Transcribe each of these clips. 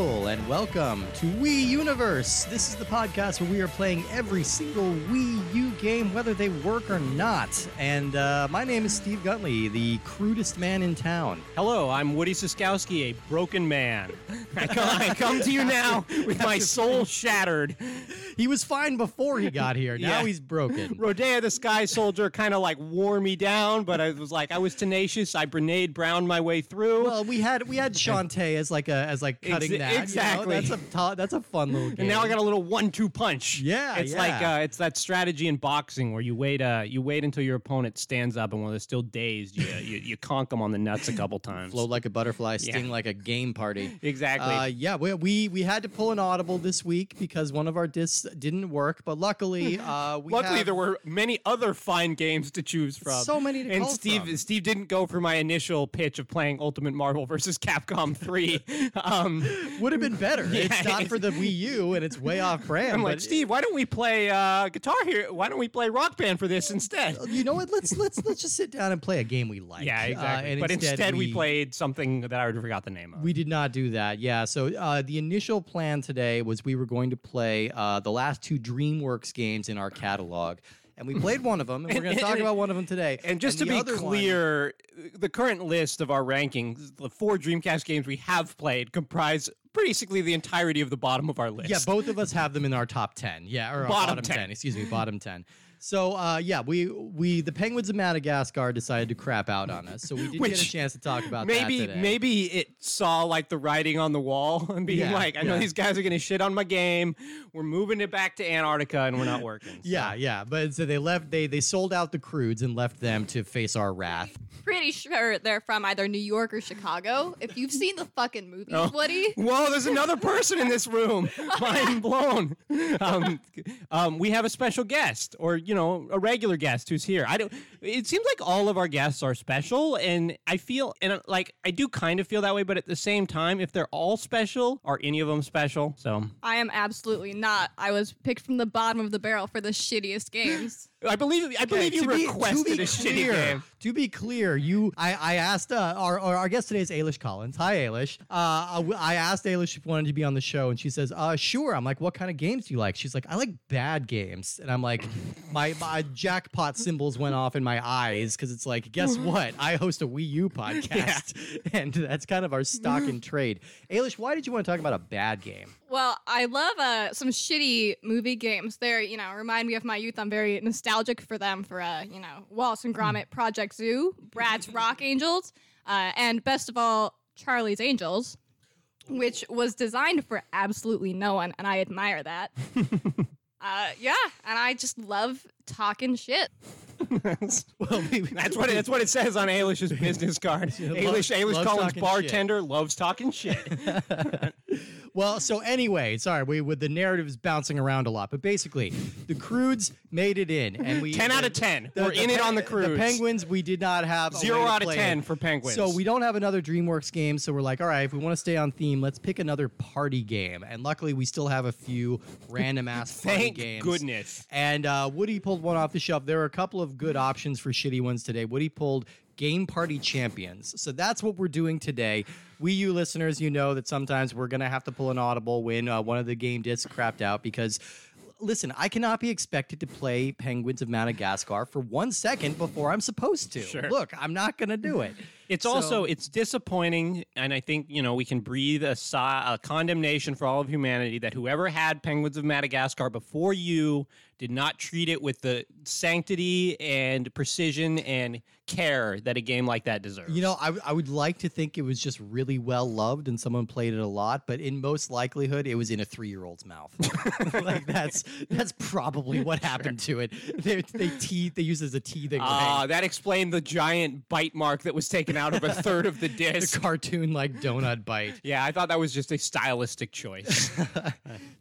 people, and welcome to Wii Universe. This is the podcast where we are playing every single Wii U game, whether they work or not. And uh, my name is Steve Gutley, the crudest man in town. Hello, I'm Woody Siskowski, a broken man. I come, I come to you now with my soul shattered. He was fine before he got here. Now Yeah. he's broken. Rodea the Sky Soldier kind of like wore me down, but I was like, I was tenacious. I Brene Brown my way through. Well, we had we had Shantae as like a as like cutting Ex- that. you know? exactly. That's a that's a fun little game. and now I got a little one-two punch. Yeah, it's yeah. like uh, it's that strategy in boxing where you wait, uh, you wait until your opponent stands up, and while they're still dazed, you you, you conk them on the nuts a couple times. float like a butterfly, sting like a game party. Exactly. Uh, yeah, we, we we had to pull an audible this week because one of our discs didn't work, but luckily, uh, we Luckily, have- there were many other fine games to choose from. So many to and Steve, from. Steve didn't go for my initial pitch of playing Ultimate Marvel versus Capcom 3. um, would have been better. It's not for the Wii U, and it's way off brand. I'm like, Steve, why don't we play uh, Guitar Hero? Why don't we play Rock Band for this instead? you know what? Let's let's let's just sit down and play a game we like. Yeah, Uh, exactly. and but instead, we, played something that I already forgot the name of. We did not do that. Yeah. So uh, the initial plan today was we were going to play uh, the last two DreamWorks games in our catalog, and we played one of them, and we're going to talk and- about one of them today. and just the to be other one- clear, the current list of our rankings, the four Dreamcast games we have played, comprise basically the entirety of the bottom of our list. Yeah, both of us have them in our top ten. Yeah, or our Bottom bottom, 10. 10. Excuse me, bottom ten. So uh, yeah, we we the Penguins of Madagascar decided to crap out on us, so we didn't get a chance to talk about maybe that today. maybe it saw like the writing on the wall and being Yeah, like, I know these guys are gonna shit on my game. We're moving it back to Antarctica and we're not working. So- Yeah, yeah, but so they left. They they sold out the Croods and left them to face our wrath. pretty sure they're from either New York or Chicago. If you've seen the fucking movie, Oh. Woody. Whoa, there's another person in this room. Mind blown. Um, um, we have a special guest, or you know, a regular guest who's here. I don't. It seems like all of our guests are special, and I feel, and uh, like I do kind of feel that way, but at the same time, if they're all special, are any of them special? So I am absolutely not. I was picked from the bottom of the barrel for the shittiest games. I believe, I believe you to be- requested to be a shitty game. To be clear, you I, I asked uh, our, our guest today is Ailish Collins. Hi Ailish. Uh, I asked Ailish if she wanted to be on the show, and she says, "Uh, sure." I'm like, "What kind of games do you like?" She's like, "I like bad games," and I'm like, "My my jackpot symbols went off in my eyes because it's like, guess what? I host a Wii U podcast, and that's kind of our stock in trade." Ailish, why did you want to talk about a bad game? Well, I love uh, some shitty movie games. They're, you know, remind me of my youth. I'm very nostalgic for them for, uh, you know, Wallace and Gromit, Project Zoo, Bratz Rock Angels, uh, and best of all, Charlie's Angels, which was designed for absolutely no one, and I admire that. uh, yeah, and I just love talking shit. Well, we, That's what it, that's what it says on Ailish's business card. Ailish, Ailish loves Collins, talking shit. bartender, loves talking shit. Well, so anyway, sorry, we with the narrative is bouncing around a lot, but basically, the Croods made it in, and we 10 out of 10. the- We're the in it on the Croods. The Penguins, we did not have a Zero way to out of 10 it. for Penguins. So we don't have another DreamWorks game, so we're like, all right, if we want to stay on theme, let's pick another party game. And luckily, we still have a few random ass party Thank games. goodness. And uh, Woody pulled one off the shelf. There are a couple of good options for shitty ones today. Woody pulled Game Party Champions. So that's what we're doing today. We, you listeners, you know that sometimes we're going to have to pull an audible when uh, one of the game discs crapped out because. Listen, I cannot be expected to play Penguins of Madagascar for one second before I'm supposed to. Sure. Look, I'm not going to do it. It's So- also it's disappointing, and I think you know we can breathe a, sigh, a condemnation for all of humanity that whoever had Penguins of Madagascar before you did not treat it with the sanctity and precision and care that a game like that deserves. You know, I, w- I would like to think it was just really well loved and someone played it a lot, but in most likelihood, it was in a three year old's mouth. like that's that's probably what happened to it. They they teeth they use it as a teething Ah, ring. that explained the giant bite mark that was taken out of a third of the The disc. cartoon like donut bite. Yeah, I thought that was just a stylistic choice.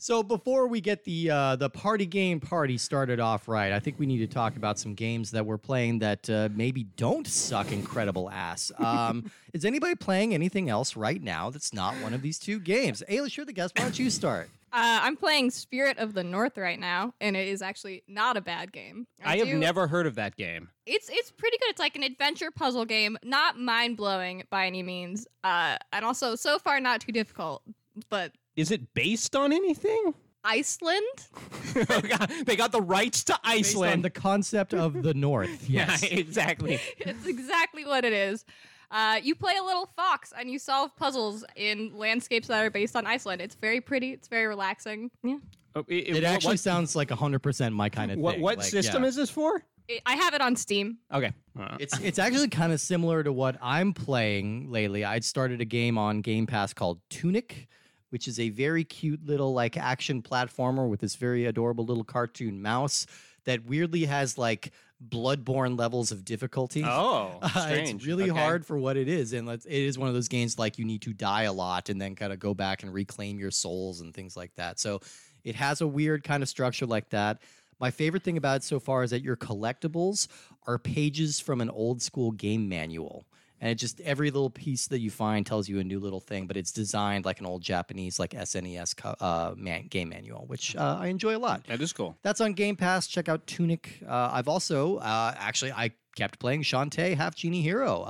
So before we get the uh, the party game party started off right, I think we need to talk about some games that we're playing that uh, maybe don't suck incredible ass. Um, is anybody playing anything else right now that's not one of these two games? Ayla, you're the guest. Why don't you start? Uh, I'm playing Spirit of the North right now, and it is actually not a bad game. I have do- never heard of that game. It's it's pretty good. It's like an adventure puzzle game, not mind blowing by any means, uh, and also so far not too difficult. but Is it based on anything? Iceland. they got the rights to Based on Iceland. the concept of the North. Yes. Yeah, exactly. it's exactly what it is. Uh, you play a little fox and you solve puzzles in landscapes that are based on Iceland. It's very pretty. It's very relaxing. Yeah. Oh, it, It actually what, sounds like 100% my kind of what, thing. what Like, system yeah. is this for? It- I have it on Steam. Okay. Uh, It's it's actually kind of similar to what I'm playing lately. I'd started a game on Game Pass called Tunic, which is a very cute little like action platformer with this very adorable little cartoon mouse that weirdly has like bloodborne levels of difficulty. oh, Uh, strange. it's really Okay. hard for what it is, and it is one of those games like you need to die a lot and then kind of go back and reclaim your souls and things like that. So it has a weird kind of structure like that. My favorite thing about it so far is that your collectibles are pages from an old school game manual. And it just every little piece that you find tells you a new little thing, but it's designed like an old Japanese like SNES uh, man- game manual, which uh, I enjoy a lot. That is cool. That's on Game Pass. Check out Tunic. Uh, I've also uh, actually I kept playing Shantae Half Genie Hero.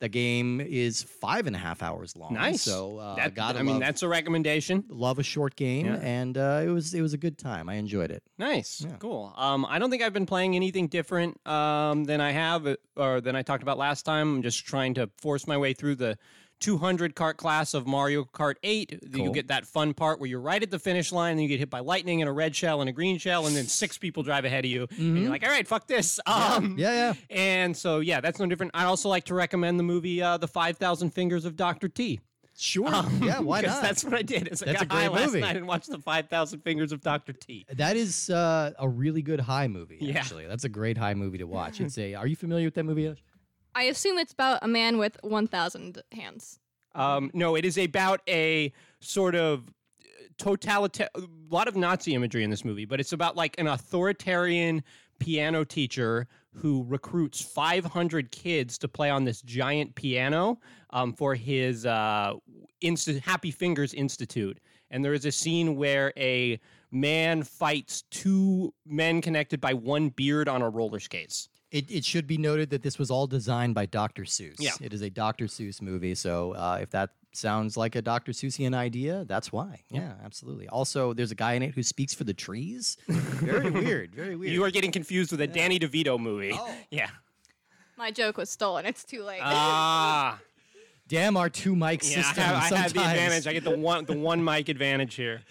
The game is five and a half hours long. Nice. So uh, That, I mean, love, that's a recommendation. love a short game, Yeah. and uh, it was it was a good time. I enjoyed it. Nice, Yeah. cool. Um, I don't think I've been playing anything different um, than I have uh, or than I talked about last time. I'm just trying to force my way through the 200 cart class of Mario Kart 8. You get that fun part where you're right at the finish line, and you get hit by lightning and a red shell and a green shell, and then six people drive ahead of you, and you're like, "All right, fuck this." Um, Mm-hmm. Yeah, yeah. And so, yeah, that's no different. I'd also like to recommend the movie uh, "The Five Thousand Fingers of Doctor T." Sure. yeah, why not? That's what I did. Is I That's got a great high last movie. night and watched "The Five Thousand Fingers of Doctor T." that is uh, a really good high movie. Yeah. Actually, that's a great high movie to watch. It's a. Are you familiar with that movie? Ash? I assume it's about a man with 1,000 hands. Um, no, it is about a sort of totalitarian, a lot of Nazi imagery in this movie, but it's about like an authoritarian piano teacher who recruits 500 kids to play on this giant piano um, for his uh, Insti- Happy Fingers Institute. And there is a scene where a man fights two men connected by one beard on a roller skates. It, it should be noted that this was all designed by Dr. Seuss. Yeah. It is a Dr. Seuss movie. So uh, if that sounds like a Dr. Seussian idea, that's why. Yeah, absolutely. Also, there's a guy in it who speaks for the trees. Very weird. Very weird. You are getting confused with a Danny DeVito movie. Oh. Yeah. My joke was stolen. It's too late. Ah. Damn our two mic Yeah, system. I have, I have the advantage. I get the one the one mic advantage here.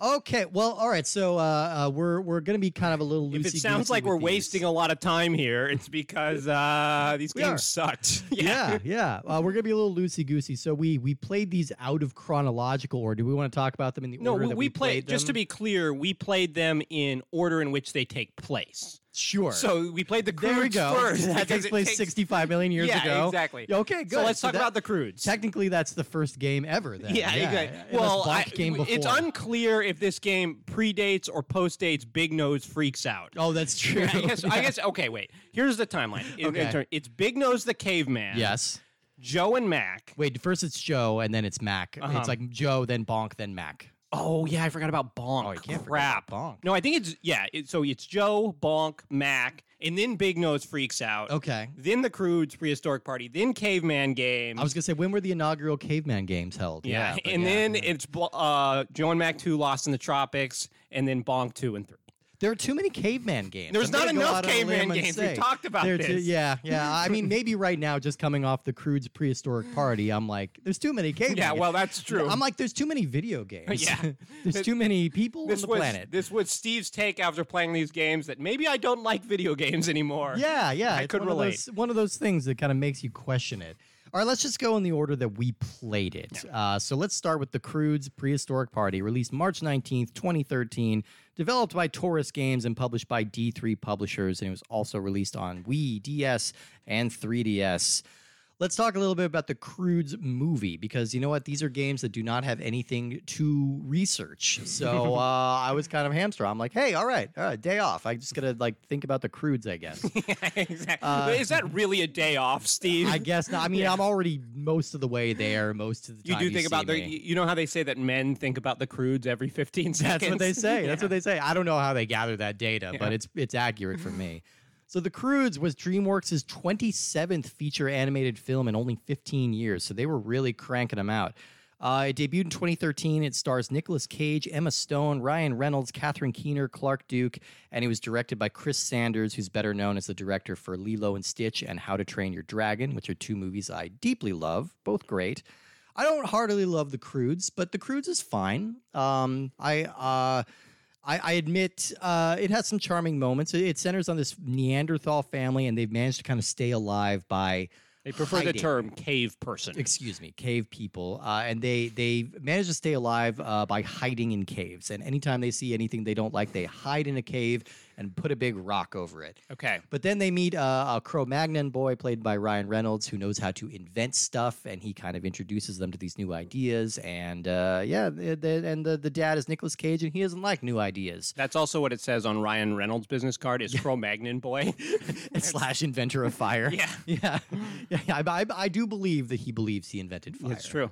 Okay, well, all right. So uh, uh, we're we're gonna be kind of a little loosey. If it sounds like we're wasting a lot of time here, it's because uh, these We games are. sucked. yeah, yeah. Uh, we're gonna be a little loosey goosey. So we we played these out of chronological order. Do we want to talk about them in the No, order we, that we we played. played Just to be clear, we played them in order in which they take place. Sure. So we played the there we go. first. that takes place takes- 65 million years yeah, ago. exactly. Okay, good. So let's talk that- about the Croods. Technically, that's the first game ever. Then. yeah, exactly. Unless Well, I- it's unclear if this game predates or postdates Big Nose Freaks Out. Oh, that's true. I guess. I guess. Okay, wait. Here's the timeline. In- in Okay. It's Big Nose the Caveman. yes. Joe and Mac. Wait, first it's Joe and then it's Mac. Uh-huh. It's like Joe, then Bonk, then Mac. Oh yeah, I forgot about Bonk. Oh, you can't forget Crap. Bonk. No, I think it's yeah. It, so it's Joe, Bonk, Mac, and then Big Nose freaks out. Okay. Then the Croods prehistoric party. Then Caveman Games. I was gonna say when were the inaugural caveman games held? yeah, but and yeah, then yeah. it's uh, Joe and Mac two, Lost in the Tropics, and then Bonk two and three. There are too many caveman games. There's I'm not enough out on a caveman games. We've talked about there are too- this. yeah, yeah. I mean, maybe right now, just coming off the Croods prehistoric party, I'm like, there's too many caveman. Yeah, games. well that's true. I'm like, there's too many video games. Yeah. there's This- too many people this on the was planet. this was Steve's take after playing these games that maybe I don't like video games anymore. Yeah, yeah. I could one relate. Of those, one of those things that kind of makes you question it. All right, let's just go in the order that we played it. Uh, so let's start with the Croods Prehistoric Party, released March 19th, 2013, developed by Torus Games and published by D3 Publishers, and it was also released on Wii, DS, and 3DS. Let's talk a little bit about the Crude's movie because you know what? These are games that do not have anything to research. So uh, I was kind of hamster. I'm like, hey, all right, all right, day off. I just gotta like think about the Croods, I guess. exactly. Uh, Is that really a day off, Steve? I guess not. I mean, I'm already most of the way there. Most of the time, You do think about the. You know how they say that men think about the Croods every 15 seconds. That's what they say. That's what they say. I don't know how they gather that data, but it's it's accurate for me. So The Croods was DreamWorks' 27th feature animated film in only 15 years. So they were really cranking them out. Uh, it debuted in 2013. It stars Nicolas Cage, Emma Stone, Ryan Reynolds, Catherine Keener, Clark Duke, and it was directed by Chris Sanders, who's better known as the director for Lilo and Stitch and How to Train Your Dragon, which are two movies I deeply love, both great. I don't heartily love The Croods, but The Croods is fine. Um, I. Uh, I, I admit uh, it has some charming moments. It, it centers on this Neanderthal family, and they've managed to kind of stay alive by They prefer the term cave person. excuse me, cave people, uh, and they they manage to stay alive uh, by hiding in caves. And anytime they see anything they don't like, they hide in a cave and put a big rock over it. Okay. But then they meet uh, a Cro-Magnon boy played by Ryan Reynolds who knows how to invent stuff, and he kind of introduces them to these new ideas. And uh, yeah, the, the, and the the dad is Nicolas Cage, and he doesn't like new ideas. That's also what it says on Ryan Reynolds' business card is Cro-Magnon boy. slash inventor of fire. Yeah. yeah, yeah. I, I, I do believe that he believes he invented fire. It's true.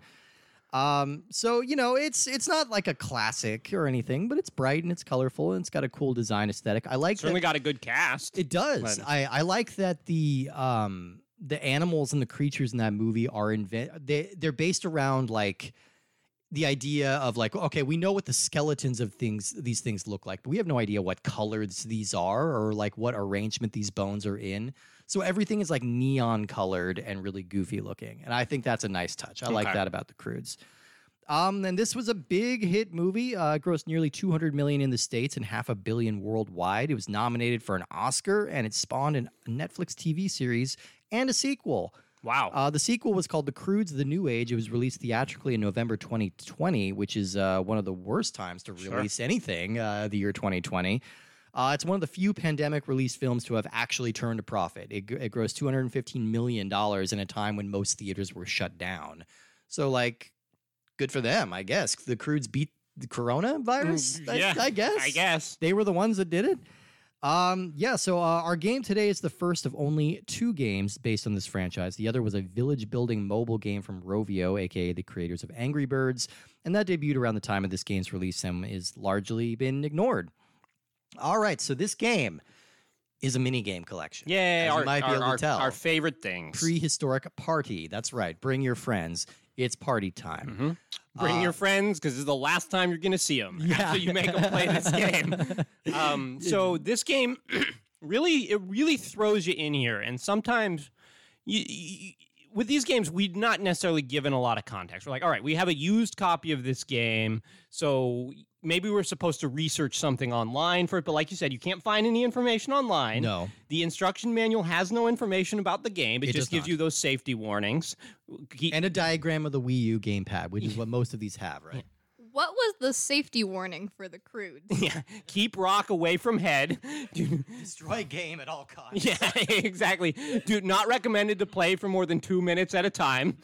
Um, so you know, it's it's not like a classic or anything, but it's bright and it's colorful and it's got a cool design aesthetic. I like Certainly that got a good cast. it does. but- I I like that the um the animals and the creatures in that movie are invent they they're based around like the idea of like okay we know what the skeletons of things these things look like but we have no idea what colors these are or like what arrangement these bones are in so everything is like neon colored and really goofy looking and i think that's a nice touch i like that about the Croods um, and this was a big hit movie. Uh, it grossed nearly 200 million in the states and half a billion worldwide. It was nominated for an Oscar, and it spawned a Netflix TV series and a sequel. Wow. Uh, the sequel was called The Croods: The New Age. It was released theatrically in November 2020, which is uh, one of the worst times to Sure. release anything. Uh, the year 2020. Uh, it's one of the few pandemic release films to have actually turned a profit. It, it grossed 215 million dollars in a time when most theaters were shut down. So, like, good for them, I guess. The Croods beat the coronavirus. Mm, I- yeah, I, guess. I guess. they were the ones that did it. Um, yeah, so uh, our game today is the first of only two games based on this franchise. The other was a village building mobile game from Rovio, aka the creators of Angry Birds, and that debuted around the time of this game's release and is largely been ignored. All right, so this game is a mini game collection. Yeah, you our, might be our, able to tell. our favorite things. Prehistoric party. That's right. Bring your friends. It's party time. Mhm. Bring Uh, your friends because this is the last time you're going to see them Yeah. after you make them play this game. Um, so this game really, it really throws you in here, and sometimes you, you, with these games, we're not necessarily given a lot of context. We're like, all right, we have a used copy of this game, so maybe we're supposed to research something online for it. But like you said, you can't find any information online. No. The instruction manual has no information about the game. It, It just gives not. you those safety warnings. Keep- And a diagram of the Wii U gamepad, which is what most of these have, right? What was the safety warning for the crude? Yeah, keep rock away from head. Destroy game at all costs. yeah, exactly. Do not recommended to play for more than two minutes at a time.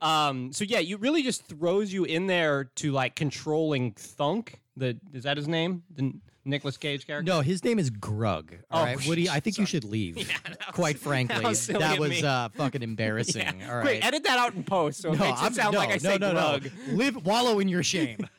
Um, so yeah, you really just throws you in there to like controlling Thunk. The is that his name? The Nicholas Cage character. No, his name is Grug. All Oh, right, Woody, I think you should leave. that Quite frankly, that was was uh, fucking embarrassing. Yeah. All right. Great, edit that out in post so it makes it sound no, like I no, say no, no. Grug. Live, wallow in your shame.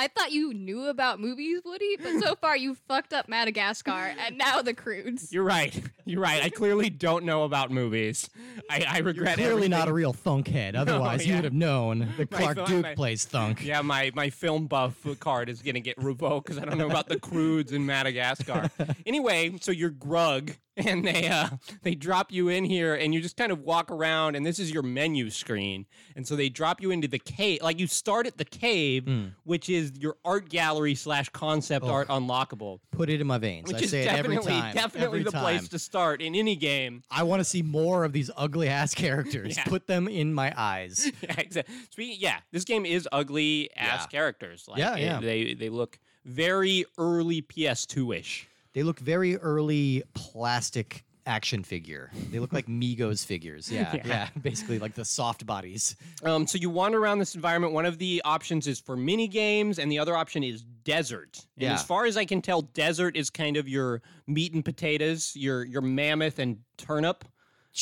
I thought you knew about movies, Woody, but so far you fucked up Madagascar and now the Croods. You're right. You're right. I clearly don't know about movies. I, I regret it. Clearly everything. not a real thunk head. Otherwise, you yeah. would have known that Clark thought- Duke my- plays thunk. Yeah, my, my film buff card is gonna get revoked because I don't know about the Croods in Madagascar. anyway, so you're Grug, and they uh, they drop you in here, and you just kind of walk around, and this is your menu screen, and so they drop you into the cave. Like you start at the cave, Hmm. which is your art gallery slash concept art unlockable, Put it in my veins. which I is say it every definitely time. definitely every the time. place to start in any game. I want to see more of these ugly ass characters. Yeah. Put them in my eyes. yeah, exactly. Speaking, yeah, this game is ugly ass Yeah. characters. Like, Yeah, yeah. They they look very early PS2 ish. They look very early plastic action figure. They look like Mego figures. Yeah, Yeah. yeah, basically like the soft bodies. Um, so you wander around this environment. One of the options is for mini games, and the other option is desert. And Yeah. as far as I can tell, desert is kind of your meat and potatoes, your your mammoth and turnip.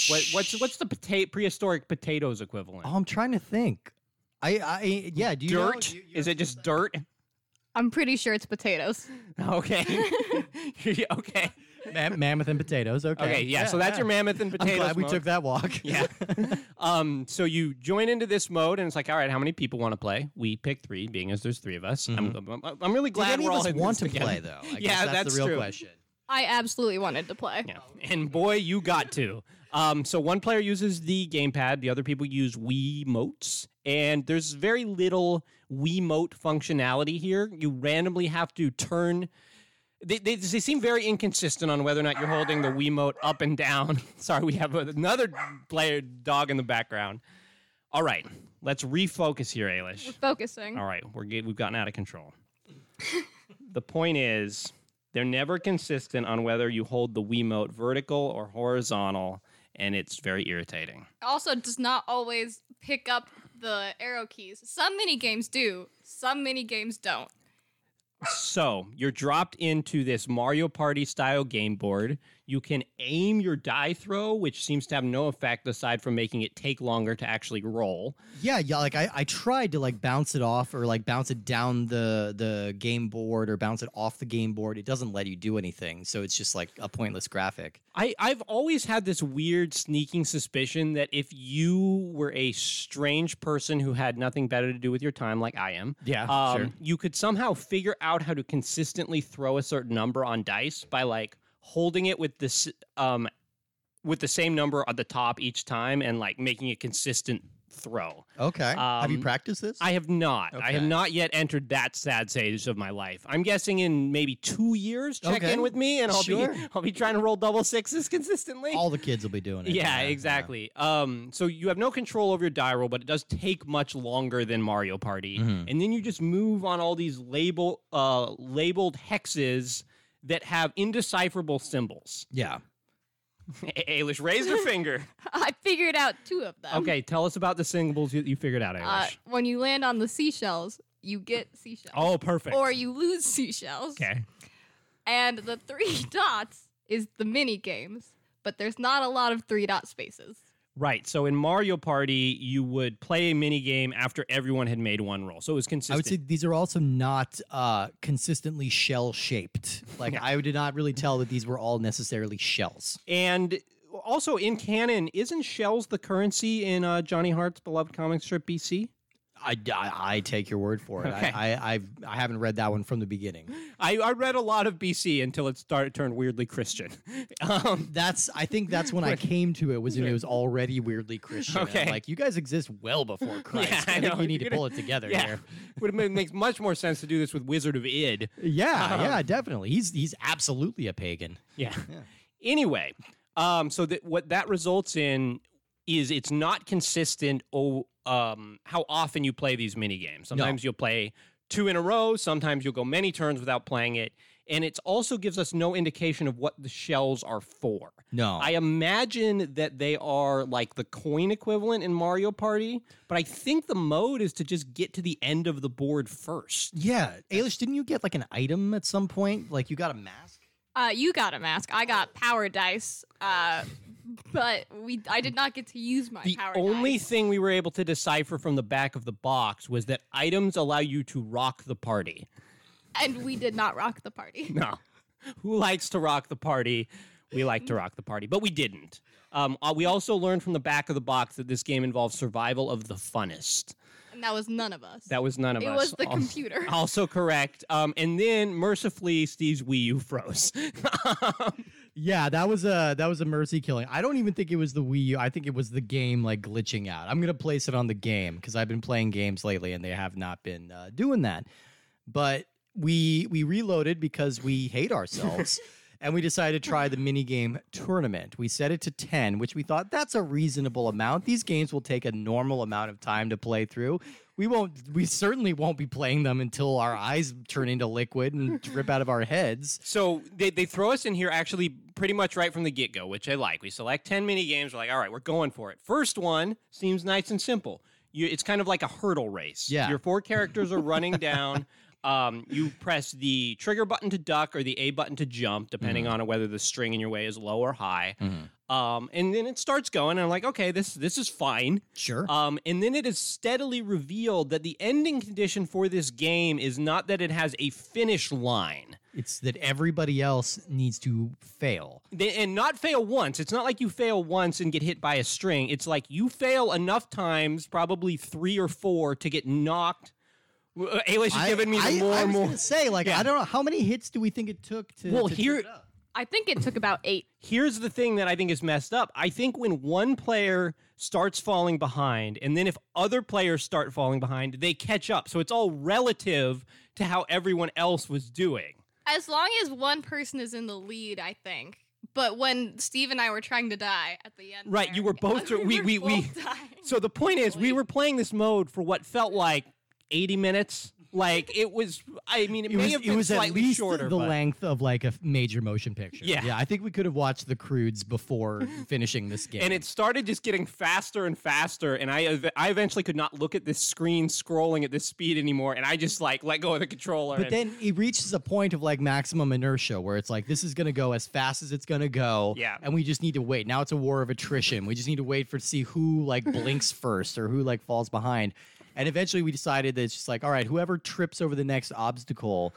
What, what's what's the pota- prehistoric potatoes equivalent? Oh, I'm trying to think. I, I, yeah. Do you know- dirt? you- is it just dirt? I'm pretty sure it's potatoes. Okay. okay. Mam- mammoth and potatoes. Okay. Okay, yeah, so that's your mammoth and potatoes. I'm potatoes. glad we mode. took that walk. Yeah. um, so you join into this mode, and it's like, all right, how many people want to play? We pick three, being as there's three of us. I'm, I'm, I'm really Did glad any we're of us in this want to together. play though? I guess Yeah, that's, that's the real true. question. I absolutely wanted to play. Yeah, and boy, you got to. Um, so one player uses the gamepad, the other people use Wiimotes, and there's very little Wiimote functionality here. You randomly have to turn. They, they, they seem very inconsistent on whether or not you're holding the Wiimote up and down. Sorry, we have another player dog in the background. All right, let's refocus here, Ailish. We're focusing. All right, we're get, we've gotten out of control. the point is, they're never consistent on whether you hold the Wiimote vertical or horizontal, and it's very irritating. Also, does not always pick up the arrow keys. Some mini games do. Some mini games don't. So you're dropped into this Mario Party style game board. You can aim your die throw, which seems to have no effect aside from making it take longer to actually roll. Yeah, yeah. Like I, I tried to like bounce it off or like bounce it down the the game board or bounce it off the game board. It doesn't let you do anything, so it's just like a pointless graphic. I, I've always had this weird sneaking suspicion that if you were a strange person who had nothing better to do with your time, like I am, Yeah, um, sure. you could somehow figure out how to consistently throw a certain number on dice by like holding it with this um with the same number at the top each time and like making a consistent throw. Okay. Have you Um, practiced this? I have not. I have not yet entered that sad stage of my life. I'm guessing in maybe two years, check Okay. in with me, and I'll Sure. be I'll be trying to roll double sixes consistently. All the kids will be doing it. yeah, exactly. Um, so you have no control over your die roll, but it does take much longer than Mario Party, Mhm. and then you just move on all these label uh, labeled hexes that have indecipherable symbols. Yeah. Ailish, raise your finger. I figured out two of them. Okay, tell us about the symbols you, you figured out, Uh, Ailish. when you land on the seashells, you get seashells. oh, perfect. Or you lose seashells. okay. And the three dots is the mini games, but there's not a lot of three dot spaces. Right. So in Mario Party, you would play a mini game after everyone had made one roll. So it was consistent. I would say these are also not uh, consistently shell shaped. Like I did not really tell that these were all necessarily shells. and also in canon, isn't shells the currency in uh, Johnny Hart's beloved comic strip BC? I, I, I take your word for it. Okay. I, I I've I haven't read that one from the beginning. I, I read a lot of BC until it started turned weirdly Christian. um, That's I think that's when I came to it was when it was already weirdly Christian. I'm Okay. like you guys exist well before Christ. Yeah, I I, think you need You're to pull gonna- it together yeah, here. would have makes much more sense to do this with Wizard of Id. Yeah, Um, yeah, definitely. He's he's absolutely a pagan. Yeah. Anyway, um, so that what that results in is it's not consistent. Oh, um, how often you play these mini games? Sometimes you'll play two in a row. Sometimes you'll go many turns without playing it, and it also gives us no indication of what the shells are for. No. I imagine that they are like the coin equivalent in Mario Party, but I think the mode is to just get to the end of the board first. yeah, Ailish, didn't you get like an item at some point? Like you got a mask? Uh, you got a mask. I got power dice. Uh, but we I did not get to use my The power only dice. thing we were able to decipher from the back of the box was that items allow you to rock the party. and we did not rock the party. No. Who likes to rock the party? We like to rock the party, but we didn't. Um, uh, we also learned from the back of the box that this game involves survival of the funnest. And that was none of us. That was none of it us. It was the Also- computer. Also correct. Um, and then mercifully, Steve's Wii U froze. Yeah, that was a that was a mercy killing. I don't even think it was the Wii U. I think it was the game like glitching out. I'm gonna place it on the game because I've been playing games lately and they have not been uh, doing that. But we we reloaded because we hate ourselves. And we decided to try the mini game tournament. We set it to 10, which we thought that's a reasonable amount. These games will take a normal amount of time to play through. We won't we certainly won't be playing them until our eyes turn into liquid and drip out of our heads. So they, they throw us in here actually pretty much right from the get go, which I like. We select 10 mini games. We're like, all right, we're going for it. First one seems nice and simple. You, it's kind of like a hurdle race. Yeah. Your four characters are running down. Um, you press the trigger button to duck or the A button to jump, depending on whether the string in your way is low or high. Um, and then it starts going, and I'm like, okay, this this is fine. Sure. Um, and then it is steadily revealed that the ending condition for this game is not that it has a finish line. It's that everybody else needs to fail. They, and not fail once. It's not like you fail once and get hit by a string. It's like you fail enough times, probably three or four, to get knocked. Ayla's just giving me the I, more I and was more. gonna say like Yeah. I don't know how many hits do we think it took to. Well, to here- it up? I think it took about eight. Here's the thing that I think is messed up. I think when one player starts falling behind, and then if other players start falling behind, they catch up. So it's all relative to how everyone else was doing. As long as one person is in the lead, I think. But when Steve and I were trying to die at the end, Right, there, you were both- we- were we- we- dying. So the point is, we were playing this mode for what felt like 80 minutes. Like it was. I mean, it, It may was, have it been was at slightly least shorter. the but- length of like a major motion picture. Yeah. yeah. I think we could have watched the Croods before finishing this game. and it started just getting faster and faster and I I eventually could not look at this screen scrolling at this speed anymore and I just like let go of the controller But and- then it reaches a point of like maximum inertia where it's like this is gonna go as fast as it's gonna go. Yeah. And we just need to wait. Now it's a war of attrition. We just need to wait for to see who like blinks first or who like falls behind. And eventually we decided that it's just like, all right, whoever trips over the next obstacle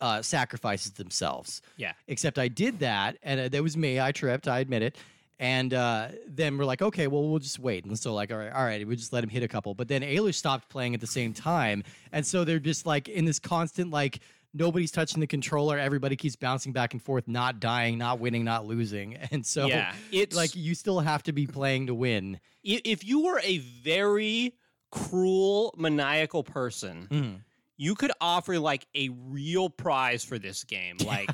uh, sacrifices themselves. yeah Except I did that, and uh, that was me. I tripped. I admit it. And uh, then we're like, okay, well, we'll just wait. And so, like, all right, all right, we just let him hit a couple. But then Ayla stopped playing at the same time, and so they're just like in this constant like nobody's touching the controller. Everybody keeps bouncing back and forth, not dying, not winning, not losing. And so, Yeah, it's- like you still have to be playing to win. If you were a very cruel maniacal person Mm-hmm. you could offer like a real prize for this game like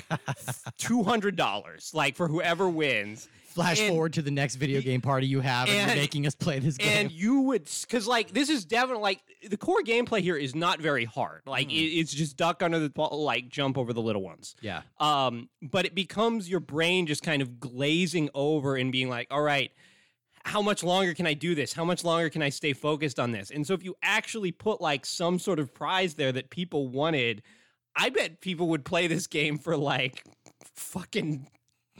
$200 like for whoever wins Flash And- forward to the next video game party you have, and, and- you're making us play this game. and you would because like this is definitely like the core gameplay here is not very hard like it, it's just duck under the ball like jump over the little ones yeah. um but it becomes your brain just kind of glazing over and being like all right how much longer can i do this how much longer can i stay focused on this and so if you actually put like some sort of prize there that people wanted i bet people would play this game for like fucking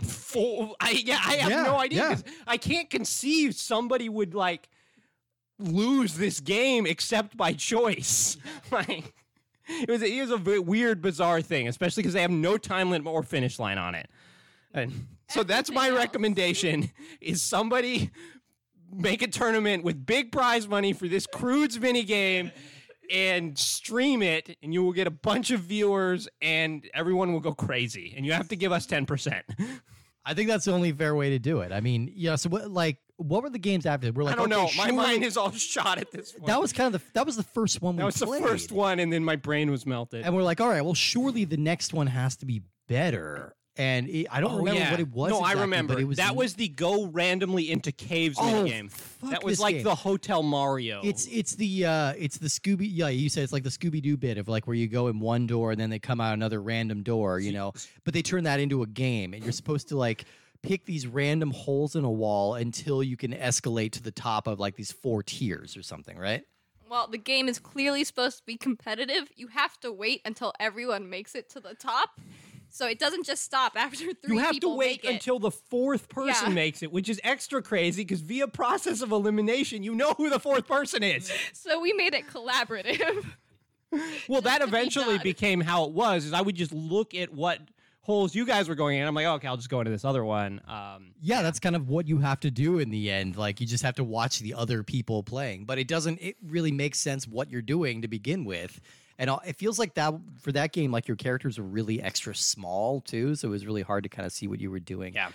full i yeah i have Yeah, no idea yeah. 'cause i can't conceive somebody would like lose this game except by choice like it was it was a v- weird bizarre thing especially because they have no time limit or finish line on it and so that's my else. recommendation is somebody make a tournament with big prize money for this Croods mini game and stream it and you will get a bunch of viewers and everyone will go crazy and you have to give us 10% I think that's the only fair way to do it. I mean, yeah. So what, like, what were the games after? We're like, i don't okay, know my mind is all shot at this point That was kind of the that was the first one we that was the first one and then my brain was melted and we're like, all right, well, surely the next one has to be better. And it, I don't Oh, remember yeah. what it was. No, exactly, I remember. But it was that was the go randomly into caves Oh, minigame. fuck That was like game. the Hotel Mario. It's it's the uh it's the Scooby yeah you said it's like the Scooby Doo bit of like where you go in one door and then they come out another random door you know but they turn that into a game and you're supposed to like pick these random holes in a wall until you can escalate to the top of like these four tiers or something right Well, the game is clearly supposed to be competitive. You have to wait until everyone makes it to the top. So it doesn't just stop after three you have to wait until the fourth person Yeah. makes it, which is extra crazy because via process of elimination, you know who the fourth person is. So we made it collaborative. Well, that to be eventually became how it was. Is I would just look at what holes you guys were going in. I'm like, okay, I'll just go into this other one. Um, yeah that's kind of what you have to do in the end like you just have to watch the other people playing but it doesn't it really makes sense what you're doing to begin with and it feels like that for that game like your characters were really extra small too so it was really hard to kind of see what you were doing yeah.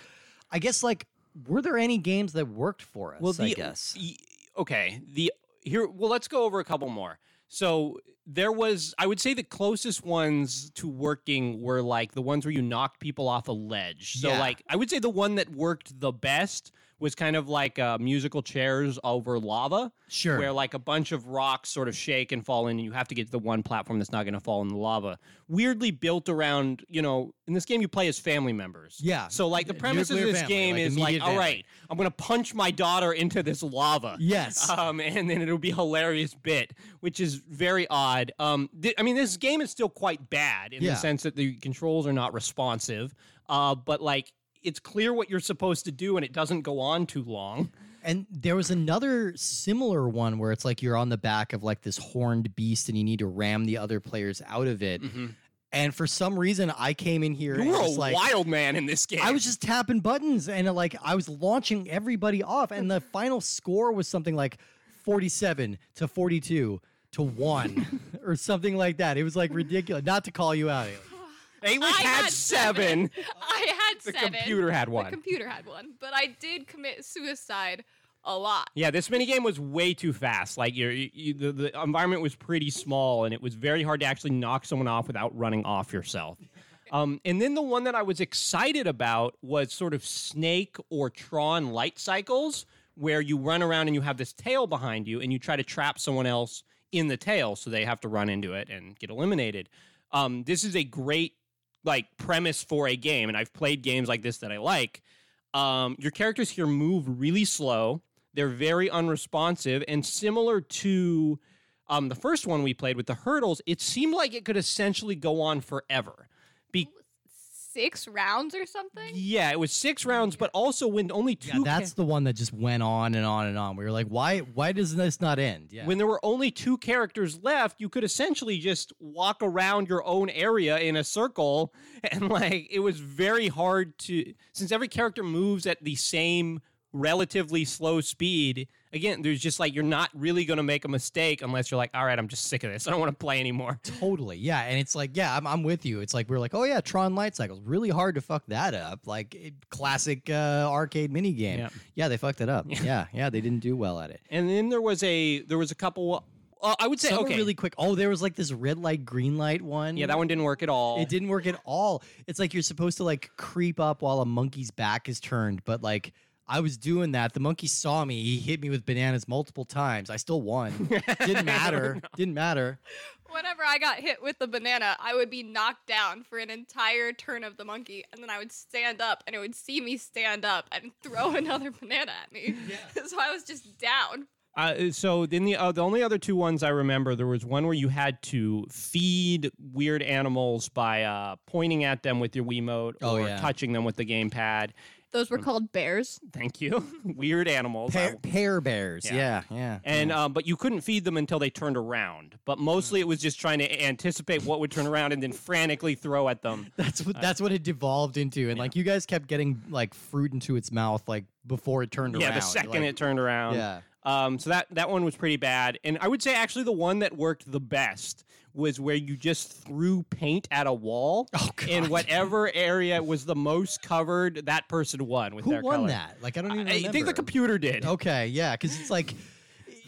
I guess like were there any games that worked for us? Well, the, I guess. y- okay. The here. Well, let's go over a couple more. So there was, I would say, the closest ones to working were like the ones where you knocked people off a ledge. So Yeah. like, I would say the one that worked the best was kind of like uh, musical chairs over lava. Sure. Where like a bunch of rocks sort of shake and fall in, and you have to get to the one platform that's not going to fall in the lava. Weirdly built around, you know, in this game you play as family members. Yeah. So like the premise of this family, game like is like, all right, I'm gonna punch my daughter into this lava. Yes. Um, and then it'll be a hilarious bit, which is very odd. Um, th- I mean, this game is still quite bad in Yeah. the sense that the controls are not responsive. Uh, but like, it's clear what you're supposed to do, and it doesn't go on too long. And there was another similar one where it's like you're on the back of like this horned beast and you need to ram the other players out of it. Mm-hmm. And for some reason, I came in here You were a like wild man in this game. I was just tapping buttons and like I was launching everybody off, and the final score was something like forty-seven to forty-two to one or something like that. It was like ridiculous. Not to call you out. Ailish I had had seven. I had The seven. computer had one. The computer had one, but I did commit suicide a lot. Yeah, this minigame was way too fast. Like you're, you, you, the, the environment was pretty small, and it was very hard to actually knock someone off without running off yourself. Um, and then the one that I was excited about was sort of Snake or Tron light cycles, where you run around and you have this tail behind you, and you try to trap someone else in the tail, so they have to run into it and get eliminated. Um, this is a great like premise for a game, and I've played games like this that I like. Um, your characters here move really slow. They're very unresponsive, and similar to um, the first one we played with the hurdles, it seemed like it could essentially go on forever. Be- Six rounds or something. yeah, it was six rounds, but also when only two. Yeah, ca- that's the one that just went on and on and on. We were like, why? Why does this not end? Yeah. when there were only two characters left, you could essentially just walk around your own area in a circle. And like, it was very hard to, since every character moves at the same relatively slow speed. Again, there's just like, you're not really going to make a mistake unless you're like, all right, I'm just sick of this. I don't want to play anymore. Totally, yeah, and it's like, yeah, I'm, I'm with you. It's like we're like, oh yeah, Tron Light Cycles, really hard to fuck that up. Like it, classic uh, arcade mini game. Yeah. Yeah. they fucked it up. Yeah. yeah, they didn't do well at it. And then there was a, there was a couple, uh, I would say, Some okay. really quick. Oh, there was like this red light, green light one. yeah, that one didn't work at all. It didn't work at all. It's like you're supposed to like creep up while a monkey's back is turned, but like I was doing that. The monkey saw me. He hit me with bananas multiple times. I still won. Didn't matter. Didn't matter. Whenever I got hit with the banana, I would be knocked down for an entire turn of the monkey, and then I would stand up, and it would see me stand up and throw another banana at me. so I was just down. Uh, so then the uh, the only other two ones I remember there was one where you had to feed weird animals by uh, pointing at them with your Wiimote Oh, or yeah. touching them with the gamepad. Those were called bears. Thank you. weird animals. Pear, pear bears. Yeah. Yeah, yeah. and yeah. um, but you couldn't feed them until they turned around. But mostly it was just trying to anticipate what would turn around and then frantically throw at them. that's what that's what it devolved into. And like you guys kept getting like fruit into its mouth like before it turned around. yeah, the second like, it turned around. Yeah. Um, so that that one was pretty bad, and I would say actually the one that worked the best was where you just threw paint at a wall, Oh, and whatever area was the most covered, that person won with Who their won color. that? Like I don't even I, I think the computer did. Okay, yeah, because it's like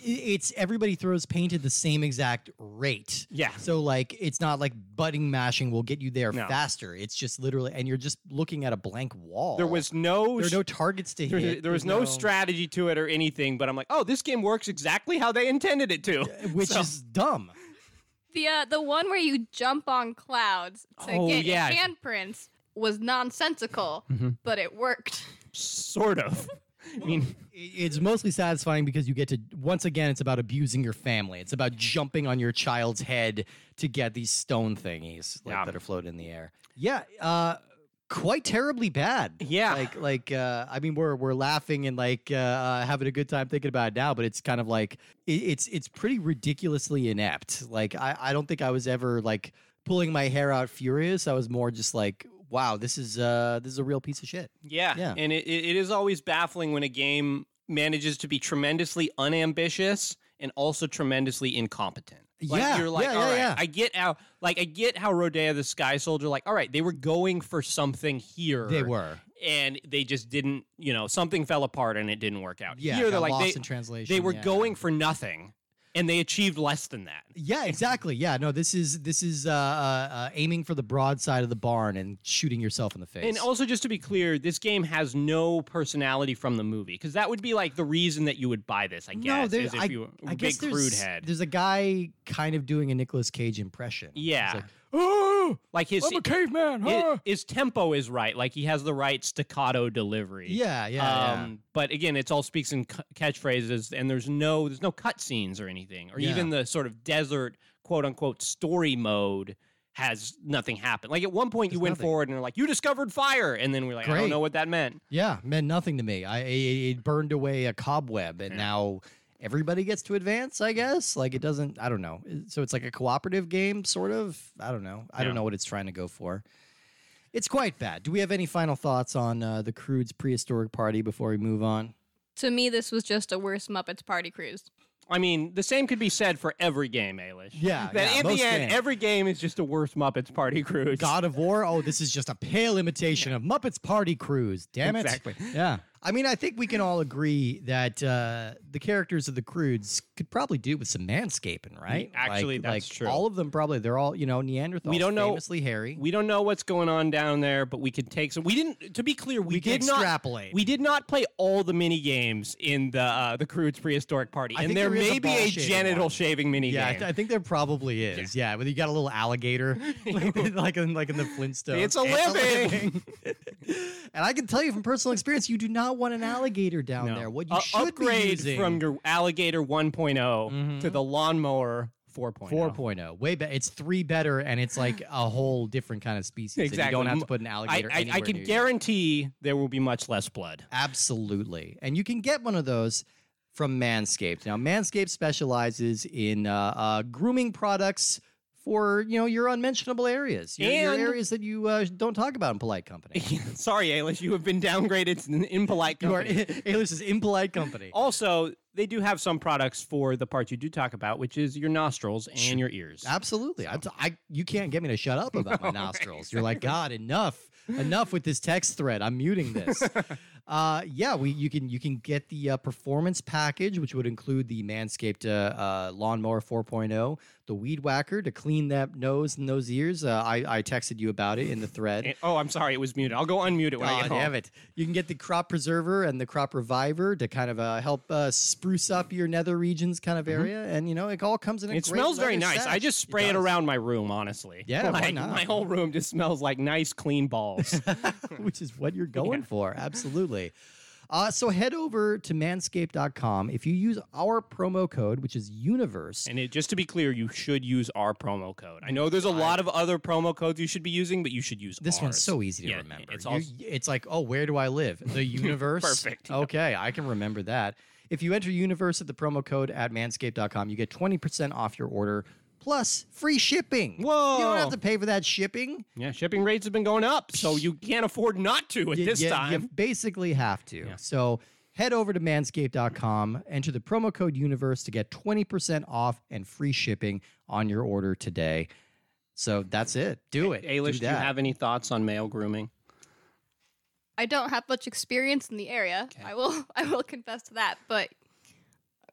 it's everybody throws paint at the same exact rate. Yeah. So like it's not like butting mashing will get you there No. faster. It's just literally and you're just looking at a blank wall. There was no. there are no targets to there, hit. there was There's no, strategy to it or anything, but I'm like, oh, this game works exactly how they intended it to. which So- is dumb. The uh, the one where you jump on clouds to Oh, get yeah. handprints was nonsensical, but it worked. sort of. I mean, It's mostly satisfying because you get to once again it's about abusing your family. It's about jumping on your child's head to get these stone thingies like, Yeah. that are floating in the air. Yeah, uh quite terribly bad. Yeah. Like like uh I mean we're we're laughing and like uh, uh having a good time thinking about it now, but it's kind of like it, it's it's pretty ridiculously inept. Like I I don't think I was ever like pulling my hair out furious. I was more just like wow, this is uh this is a real piece of shit. Yeah, Yeah. and it, it it is always baffling when a game manages to be tremendously unambitious and also tremendously incompetent. Like, Yeah, you're like, yeah, all yeah, right, yeah. I get how, like, I get how Rodea the Sky Soldier, like, all right, they were going for something here. They were. and they just didn't, you know, something fell apart and it didn't work out. Yeah, here they're like lost they, in translation. they were yeah. going for nothing, and they achieved less than that. Yeah, exactly. Yeah, no, this is this is uh, uh, uh, aiming for the broad side of the barn and shooting yourself in the face. And also, just to be clear, this game has no personality from the movie because that would be like the reason that you would buy this. I guess no, is there, if I, you I guess big crude there's, head. There's a guy kind of doing a Nicolas Cage impression. Yeah. He's like, his I'm a caveman. his, huh?" his tempo is right. Like he has the right staccato delivery. Yeah, yeah, yeah. Um, But again, it's all speaks in c- catchphrases, and there's no there's no cutscenes or anything, or Yeah. even the sort of desert quote unquote story mode has nothing happen. Like at one point, you went nothing. forward and they're like, "You discovered fire," and then we're like, "I don't know what that meant." Yeah, meant nothing to me. I it, it burned away a cobweb, and Yeah. now everybody gets to advance. I guess like it doesn't. I don't know. So it's like a cooperative game, sort of. I don't know. I Yeah. don't know what it's trying to go for. It's quite bad. Do we have any final thoughts on uh, the Croods prehistoric party before we move on? To me, this was just a worse Muppets Party Cruise. I mean, the same could be said for every game, Ailish. Yeah, That yeah, in most the end, games. every game is just a worse Muppets Party Cruise. God of War. Oh, this is just a pale imitation of Muppets Party Cruise. Damn it. Exactly. Yeah. I mean, I think we can all agree that uh, the characters of the Croods could probably do with some manscaping, right? actually, like, that's like true. All of them probably. They're all, you know, Neanderthals. We don't know- Famously hairy. We don't know what's going on down there, but we could take some. We didn't. To be clear, we, We did not extrapolate. We did not play all the mini games in the uh, the Croods prehistoric party, I and there there is a may be a genital one. shaving mini yeah, I, game. th- I think there probably is. Yeah, but you got a little alligator, like in like in the Flintstones. It's a living. and I can tell you from personal experience, you do not want an alligator down No. there. What you Uh, should upgrade be using from your alligator 1 to the lawnmower 4.0. 4.0, way better. It's three better, and it's like a whole different kind of species. and Exactly. you don't have to put an I, alligator. I, I anywhere can near you. guarantee there will be much less blood. Absolutely. And you can get one of those from Manscaped. Now, Manscaped specializes in uh, uh, grooming products for, you know, your unmentionable areas, your, your areas that you uh, don't talk about in polite company. Sorry, Ailish, you have been downgraded to an impolite you are company. Alice's impolite company. Also, they do have some products for the parts you do talk about, which is your nostrils and your ears. Absolutely. I, I, you can't get me to shut up about my nostrils. You're like, God, enough. Enough with this text thread. I'm muting this. Uh, yeah, we you can you can get the uh, performance package, which would include the Manscaped uh, uh, Lawnmower 4.0, the Weed Whacker to clean that nose and those ears. Uh, I, I texted you about it in the thread. And- oh, I'm sorry, it was muted. I'll go unmute it when I Oh, get home. damn it. You can get the crop preserver and the crop reviver to kind of uh, help uh, spruce up your nether regions kind of area. And, you know, it all comes in a Mm-hmm. It smells very nice. I just spray it, does. around my room, honestly. Yeah, why not? my whole room just smells like nice, clean balls. which is what you're going for. Absolutely. Uh, so head over to manscaped.com. If you use our promo code, which is Universe, and it, just to be clear, you should use our promo code. I know there's a lot of other promo codes you should be using, but you should use this one's so easy to Yeah, remember. It's You- all it's like, oh, where do I live? The universe. Perfect. Okay, I can remember that. If you enter universe at the promo code at manscaped.com, you get 20% off your order plus free shipping. Whoa. You don't have to pay for that shipping. yeah. Shipping rates have been going up, so you can't afford not to at You- this you- time. You basically have to. So head over to manscaped.com, enter the promo code universe to get 20% off and free shipping on your order today. So that's it. Do it. Ailish, do, you have any thoughts on male grooming? I don't have much experience in the area. I will I will confess to that, but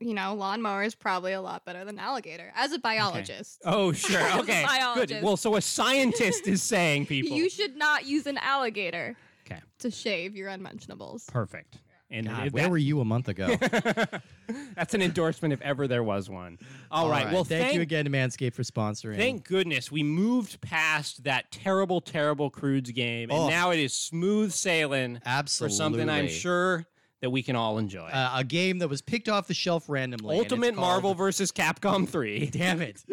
you know, lawnmower is probably a lot better than alligator. As a biologist, Oh, sure. Okay. Good. Well, so a scientist is saying people. you should not use an alligator okay. to shave your unmentionables. Perfect. And God, if where that- were you a month ago? that's an endorsement if ever there was one. All right. Well, thank thank, you again to Manscaped for sponsoring. Thank goodness we moved past that terrible, terrible Croods game, and Oh. now it is smooth sailing Absolutely. for something I'm sure that we can all enjoy. Uh, a game that was picked off the shelf randomly. Ultimate Marvel versus Capcom 3. Damn it.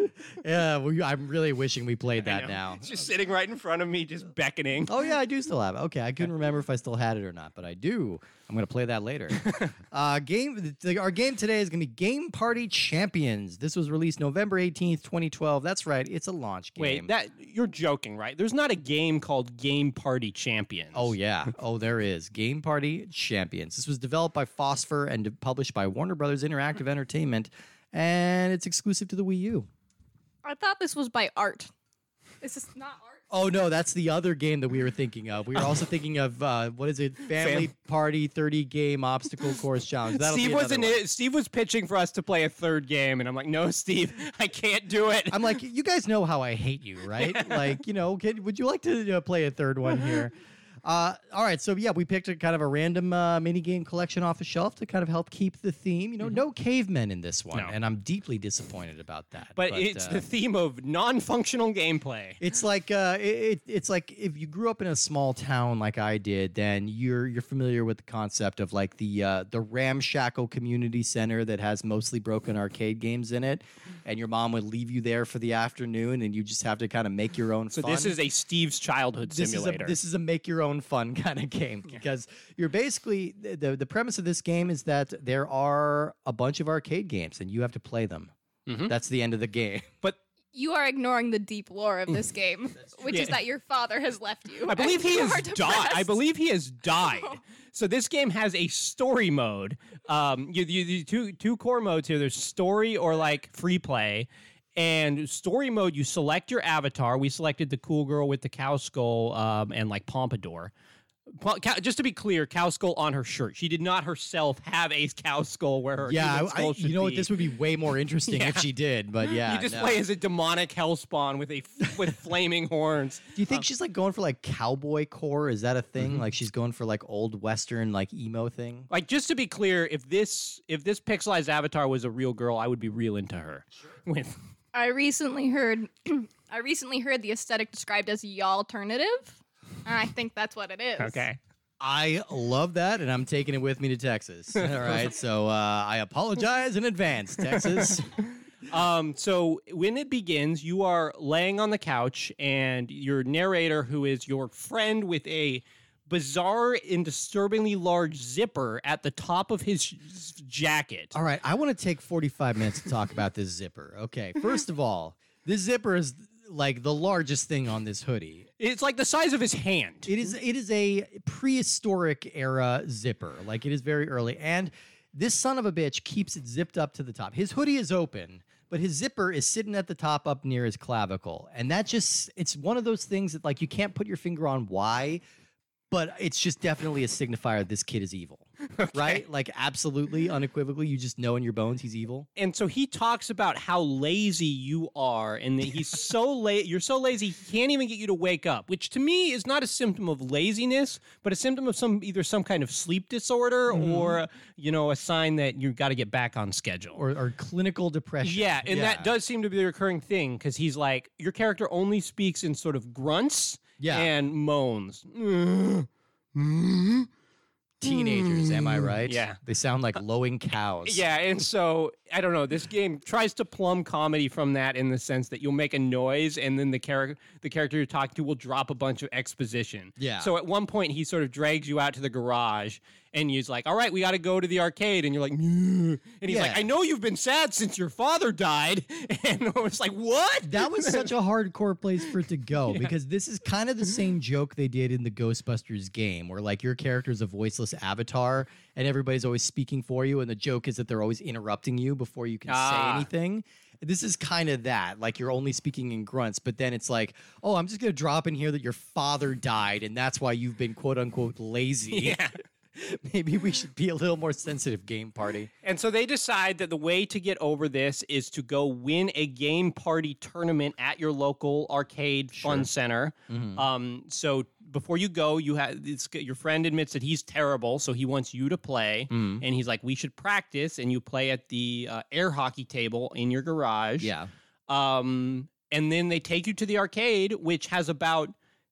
Yeah, we, I'm really wishing we played that now. It's just sitting right in front of me, just beckoning. Oh yeah, I do still have it. Okay, I couldn't remember if I still had it or not, but I do. I'm gonna play that later. uh, game. The, our game today is gonna be Game Party Champions. This was released November 18th, 2012. That's right. It's a launch game. Wait, that you're joking, right? There's not a game called Game Party Champions. Oh yeah. Oh, there is Game Party Champions. This was developed by Phosphor and published by Warner Brothers Interactive Entertainment, and it's exclusive to the Wii U. I thought this was by art. This is not art. Oh no, that's the other game that we were thinking of. We were also thinking of uh, what is it? Family Fam- Party 30 Game Obstacle Course Challenge. That'll Steve was in Steve was pitching for us to play a third game, and I'm like, no, Steve, I can't do it. I'm like, you guys know how I hate you, right? like, you know, can, would you like to uh, play a third one here? Uh, all right, so yeah, we picked a kind of a random uh, mini game collection off the shelf to kind of help keep the theme. You know, no cavemen in this one, Mm-hmm. No. and I'm deeply disappointed about that. but, it's uh, the theme of non-functional gameplay. It's like uh, it, it, it's like if you grew up in a small town like I did, then you're you're familiar with the concept of like the uh, the ramshackle community center that has mostly broken arcade games in it, and your mom would leave you there for the afternoon, and you just have to kind of make your own. So fun. this is a Steve's childhood this is a simulator. this is a make your own fun, fun kind of game because you're basically the, the the premise of this game is that there are a bunch of arcade games and you have to play them. Mhm. That's the end of the game. But You are ignoring the deep lore of this game, which is that your father has left you. I believe he you has died. I believe he has died. So this game has a story mode. Um, you, you, you two two core modes here. There's story or like free play. And story mode, you select your avatar. We selected the cool girl with the cow skull um, and like pompadour. Just to be clear, cow skull on her shirt. She did not herself have a cow skull where her Yeah, I, skull I- you know what? This would be way more interesting if she did. But yeah, you just no. play as a demonic hellspawn with a with flaming horns. Do you think she's like going for like cowboy core? Is that a thing? Like she's going for like old western like emo thing? Like just to be clear, if this if this pixelized avatar was a real girl, I would be real into her. With I recently heard I recently heard the aesthetic described as y alternative. And I think that's what it is. Okay. I love that, and I'm taking it with me to Texas. All right, so uh, I apologize in advance, Texas. Um, so when it begins, you are laying on the couch, and your narrator, who is your friend with a bizarre and disturbingly large zipper at the top of his jacket. All right, I want to take 45 minutes to talk about this zipper. Okay, first of all, this zipper is like the largest thing on this hoodie. It's like the size of his hand. It is it is a prehistoric era zipper. Like it is very early. And this son of a bitch keeps it zipped up to the top. His hoodie is open, but his zipper is sitting at the top up near his clavicle. And that just it's one of those things that like you can't put your finger on why, but it's just definitely a signifier this kid is evil. Right? Like absolutely unequivocally, you just know in your bones he's evil. and so he talks about how lazy you are and that he's so late you're so lazy he can't even get you to wake up which to me is not a symptom of laziness but a symptom of some either some kind of sleep disorder mm-hmm. or you know a sign that you've got to get back on schedule Or, or clinical depression. yeah and that does seem to be the recurring thing because he's like your character only speaks in sort of grunts Yeah. and moans teenagers, am I mm. right? Yeah. They sound like lowing cows. Yeah, and so I don't know. This game tries to plumb comedy from that in the sense that you'll make a noise, and then the character the character you're talking to will drop a bunch of exposition. Yeah. So at one point, he sort of drags you out to the garage, and he's like, "All right, we got to go to the arcade," and you're like, "Nyeh." and he's like, "I know you've been sad since your father died," and I was like, "What?" That was such a hardcore place for it to go because this is kind of the same joke they did in the Ghostbusters game where like your character's a voiceless avatar and everybody's always speaking for you and the joke is that they're always interrupting you before you can Ah. say anything. This is kind of that. Like you're only speaking in grunts, but then it's like, "Oh, I'm just going to drop in here that your father died and that's why you've been quote unquote lazy." Yeah. Maybe we should be a little more sensitive game party. And so they decide that the way to get over this is to go win a game party tournament at your local arcade fun center. Mm-hmm. Um, so before you go, you have it's, your friend admits that he's terrible, so he wants you to play, Mm. and he's like, "We should practice." And you play at the uh, air hockey table in your garage. Yeah. Um, and then they take you to the arcade, which has about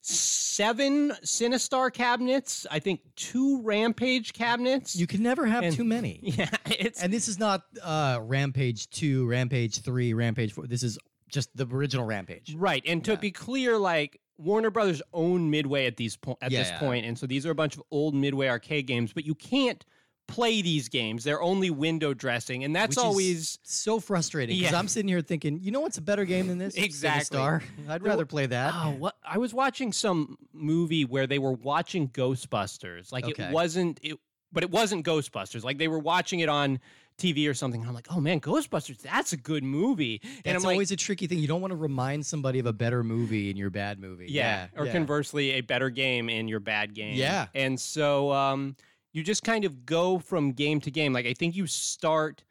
seven Sinistar cabinets. I think two Rampage cabinets. You can never have And- too many. yeah, it's And this is not uh, Rampage 2, Rampage 3, Rampage 4. This is just the original Rampage. Right, and to Yeah. be clear, like Warner Brothers own Midway at these po- at this Yeah. point, and so these are a bunch of old Midway arcade games, but you can't play these games. They're only window dressing, and that's which always so frustrating because Yeah. I'm sitting here thinking, you know what's a better game than this? Exactly. Sinistar. I'd rather play that. Oh, what I was watching some movie where they were watching Ghostbusters. Like Okay. it wasn't it but it wasn't Ghostbusters. Like they were watching it on TV or something. And I'm like, oh man, Ghostbusters, that's a good movie. and That's I'm like, always a tricky thing. You don't want to remind somebody of a better movie in your bad movie. yeah, or yeah. conversely, a better game in your bad game. Yeah. And so um, you just kind of go from game to game. Like I think you start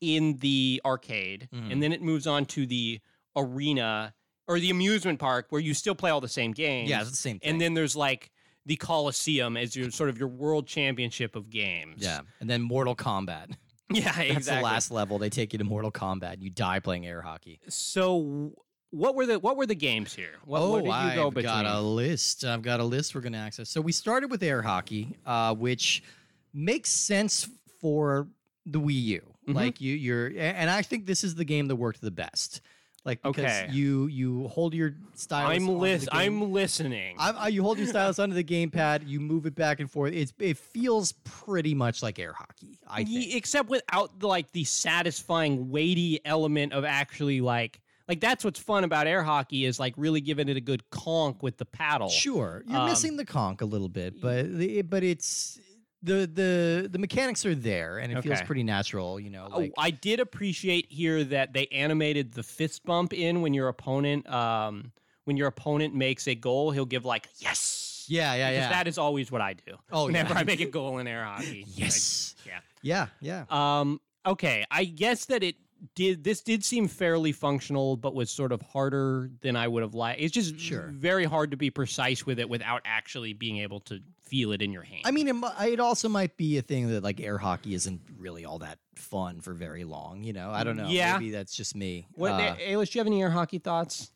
in the arcade, Mhm. and then it moves on to the arena or the amusement park where you still play all the same games. Yeah, it's the same thing. and then there's like the Coliseum as your sort of your world championship of games. yeah, and then Mortal Kombat. yeah, That's exactly. the last level. They take you to Mortal Kombat. You die playing air hockey. So what were the what were the games here? What, oh, what did you I've go got a list. I've got a list we're going to access. So we started with air hockey, uh, which makes sense for the Wii U. Mhm. Like you, you're, and I think this is the game that worked the best. Like because Okay. you you hold your stylus. I'm onto lis- I'm listening. I, I, you hold your stylus under the gamepad, you move it back and forth. It's it feels pretty much like air hockey. I think. except without the, like the satisfying weighty element of actually like like that's what's fun about air hockey is like really giving it a good conk with the paddle. Sure, you're Um, missing the conk a little bit, but the, but it's the the the mechanics are there, and it feels pretty natural. You know, Oh, I did appreciate here that they animated the fist bump in when your opponent um when your opponent makes a goal, he'll give like yes. yeah, yeah, Because yeah. that is always what I do. Oh, yeah. whenever I make a goal in air hockey. Like, yes, yeah. yeah, yeah. Um, okay, I guess that it did. This did seem fairly functional, but was sort of harder than I would have liked. It's just Sure. very hard to be precise with it without actually being able to feel it in your hand. I mean, it, it also might be a thing that like air hockey isn't really all that fun for very long. You know, I don't know. Yeah. maybe that's just me. what, Uh, Ailish, do you have any air hockey thoughts?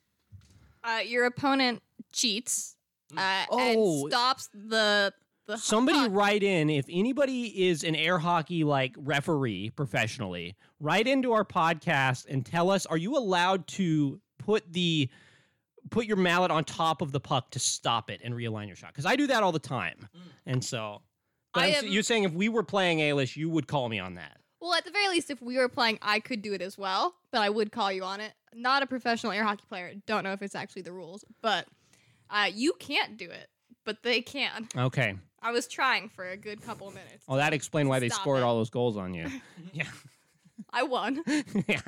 Uh, your opponent cheats uh, Oh. and stops the the Somebody write in if anybody is an air hockey like referee professionally, write into our podcast and tell us are you allowed to put the put your mallet on top of the puck to stop it and realign your shot? Because I do that all the time. And so am- you're saying if we were playing Ailish, you would call me on that. Well, at the very least, if we were playing, I could do it as well, but I would call you on it. Not a professional air hockey player. Don't know if it's actually the rules, but uh, you can't do it, but they can. Okay. I was trying for a good couple minutes. Well, that explained why they Stop scored it. all those goals on you. yeah. I won. yeah.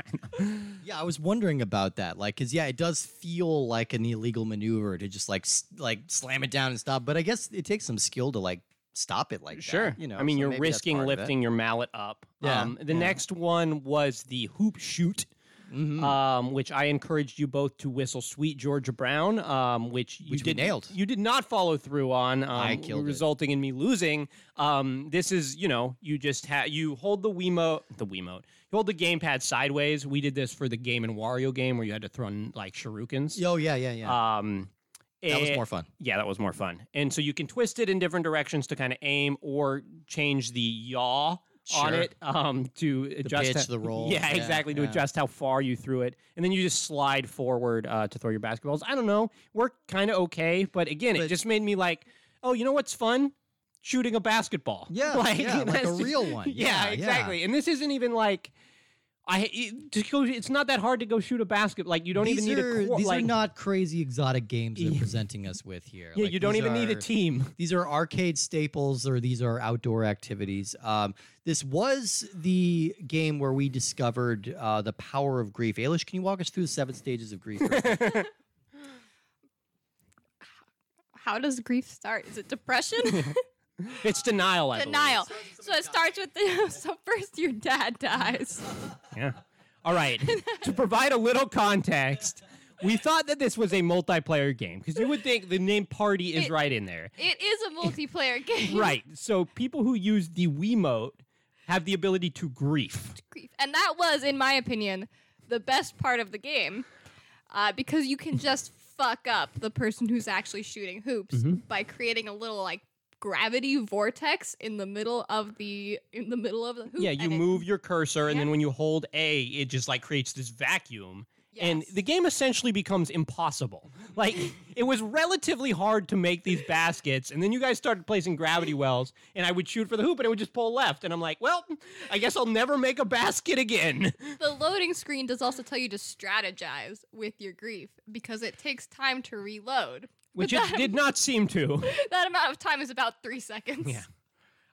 Yeah, I was wondering about that. Like, cause yeah, it does feel like an illegal maneuver to just like s- like slam it down and stop. But I guess it takes some skill to like stop it like Sure. that. You know, I mean, so you're maybe that's risking part of it. lifting your mallet up. Yeah, Um, the yeah. next one was the hoop shoot. Mhm. um, which I encouraged you both to whistle "Sweet Georgia Brown," um, which you Which did nailed. You did not follow through on, um, I killed it. resulting in me losing. Um, this is, you know, you just have you hold the Wiimote, the Wiimote, you hold the gamepad sideways. We did this for the Game and Wario game where you had to throw in, like shurikens. Oh yeah, yeah, yeah. Um, that was more fun. yeah, that was more fun. And so you can twist it in different directions to kind of aim or change the yaw on it um, to adjust pitch, how- the roll. Yeah, Yeah, exactly. To adjust how far you threw it, and then you just slide forward uh, to throw your basketballs. I don't know, worked kind of okay, but again, it just made me like, oh, you know what's fun? Shooting a basketball. Yeah, yeah, like a real one. Yeah, Yeah, yeah. exactly. And this isn't even like. I to go, it's not that hard to go shoot a basket. Like you don't these even need a core, These like are not crazy exotic games they're Yeah. presenting us with here. yeah. Like, you don't these even need a team. These are arcade staples, or these are outdoor activities. Um, this was the game where we discovered uh, the power of grief. Ailish, can you walk us through the seven stages of grief? How does grief start? Is it depression? It's denial. I believe. Denial. So it starts with the. So first, your dad dies. Yeah. All right. to provide a little context, we thought that this was a multiplayer game because you would think the name party is It- right in there. It is a multiplayer game. Right. So people who use the Wiimote have the ability to grief. grief. And that was, in my opinion, the best part of the game uh, because you can just fuck up the person who's actually shooting hoops Mm-hmm. by creating a little like gravity vortex in the middle of the in the middle of the hoop. Yeah, you it- move your cursor, and then when you hold A, it just like creates this vacuum. And the game essentially becomes impossible. Like, it was relatively hard to make these baskets, and then you guys started placing gravity wells, and I would shoot for the hoop, and it would just pull left. And I'm like, well, I guess I'll never make a basket again. the loading screen does also tell you to strategize with your grief because it takes time to reload. Which But it did not seem to. that amount of time is about three seconds. Yeah.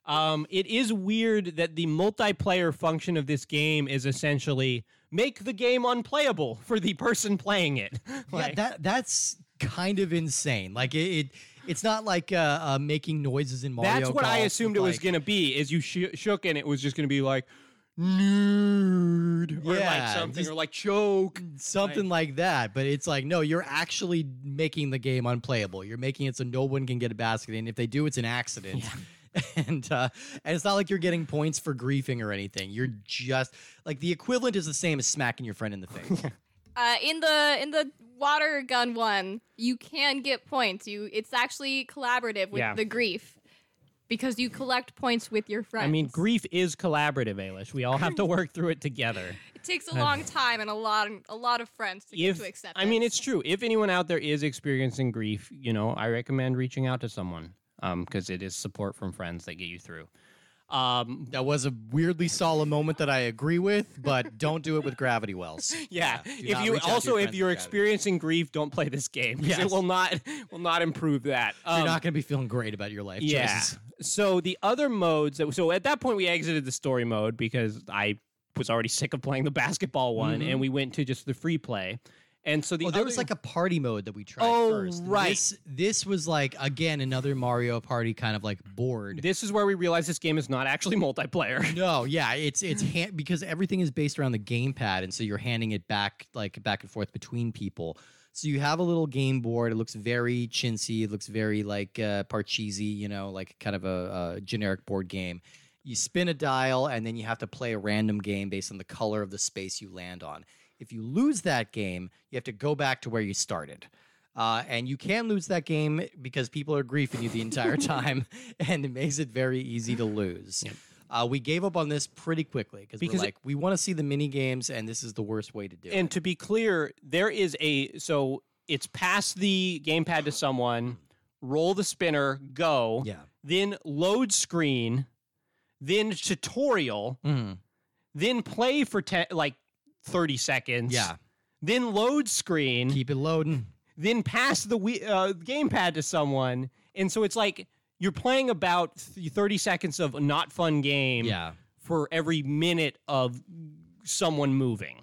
Um, it is weird that the multiplayer function of this game is essentially make the game unplayable for the person playing it. yeah, that that's kind of insane. Like it, it it's not like uh, uh, making noises in Mario. That's what I assumed with, it was going to be. Is you sh- shook and it was just going to be like nerd or like something just- or like choke. something like that. But it's like, no, you're actually making the game unplayable. You're making it so no one can get a basket, and if they do, it's an accident. And uh, and it's not like you're getting points for griefing or anything. You're just like the equivalent is the same as smacking your friend in the face. Uh, in the in the water gun one, you can get points. You it's actually collaborative with Yeah. the grief. Because you collect points with your friends. I mean, grief is collaborative, Ailish. We all have to work through it together. it takes a long time and a lot a lot of friends to get If to accept. I mean, it's true. If anyone out there is experiencing grief, you know, I recommend reaching out to someone um, because it is support from friends that get you through. Um, That was a weirdly solemn moment that I agree with, but don't do it with gravity wells. yeah. do if you reach out to also if you're experiencing grief, don't play this game. Yes. It will not will not improve that. You're Um, not going to be feeling great about your life Yeah. choices. So the other modes that so at that point we exited the story mode because I was already sick of playing the basketball one and we went to just the free play. And so the Oh, there other, was like a party mode that we tried Oh, first. right. This, this was like again another Mario Party kind of like board. this is where we realized this game is not actually multiplayer. No, yeah, it's it's hand, because everything is based around the gamepad, and so you're handing it back like back and forth between people. So you have a little game board. It looks very chintzy. It looks very like uh, Parcheesi, you know, like kind of a, a generic board game. You spin a dial, and then you have to play a random game based on the color of the space you land on. If you lose that game, you have to go back to where you started. Uh, and you can lose that game because people are griefing you the entire time, and it makes it very easy to lose. Uh, we gave up on this pretty quickly because we're Because it- like, we want to see the mini games, and this is the worst way to do And it. And to be clear, there is a so it's pass the gamepad to someone, roll the spinner, go, Yeah. then load screen, then tutorial, Mhm. then play for te- like 30 seconds. Yeah. Then load screen, Keep it loading. then pass the we- uh, gamepad to someone. And so it's like you're playing about 30 seconds of a not fun game Yeah. for every minute of someone moving.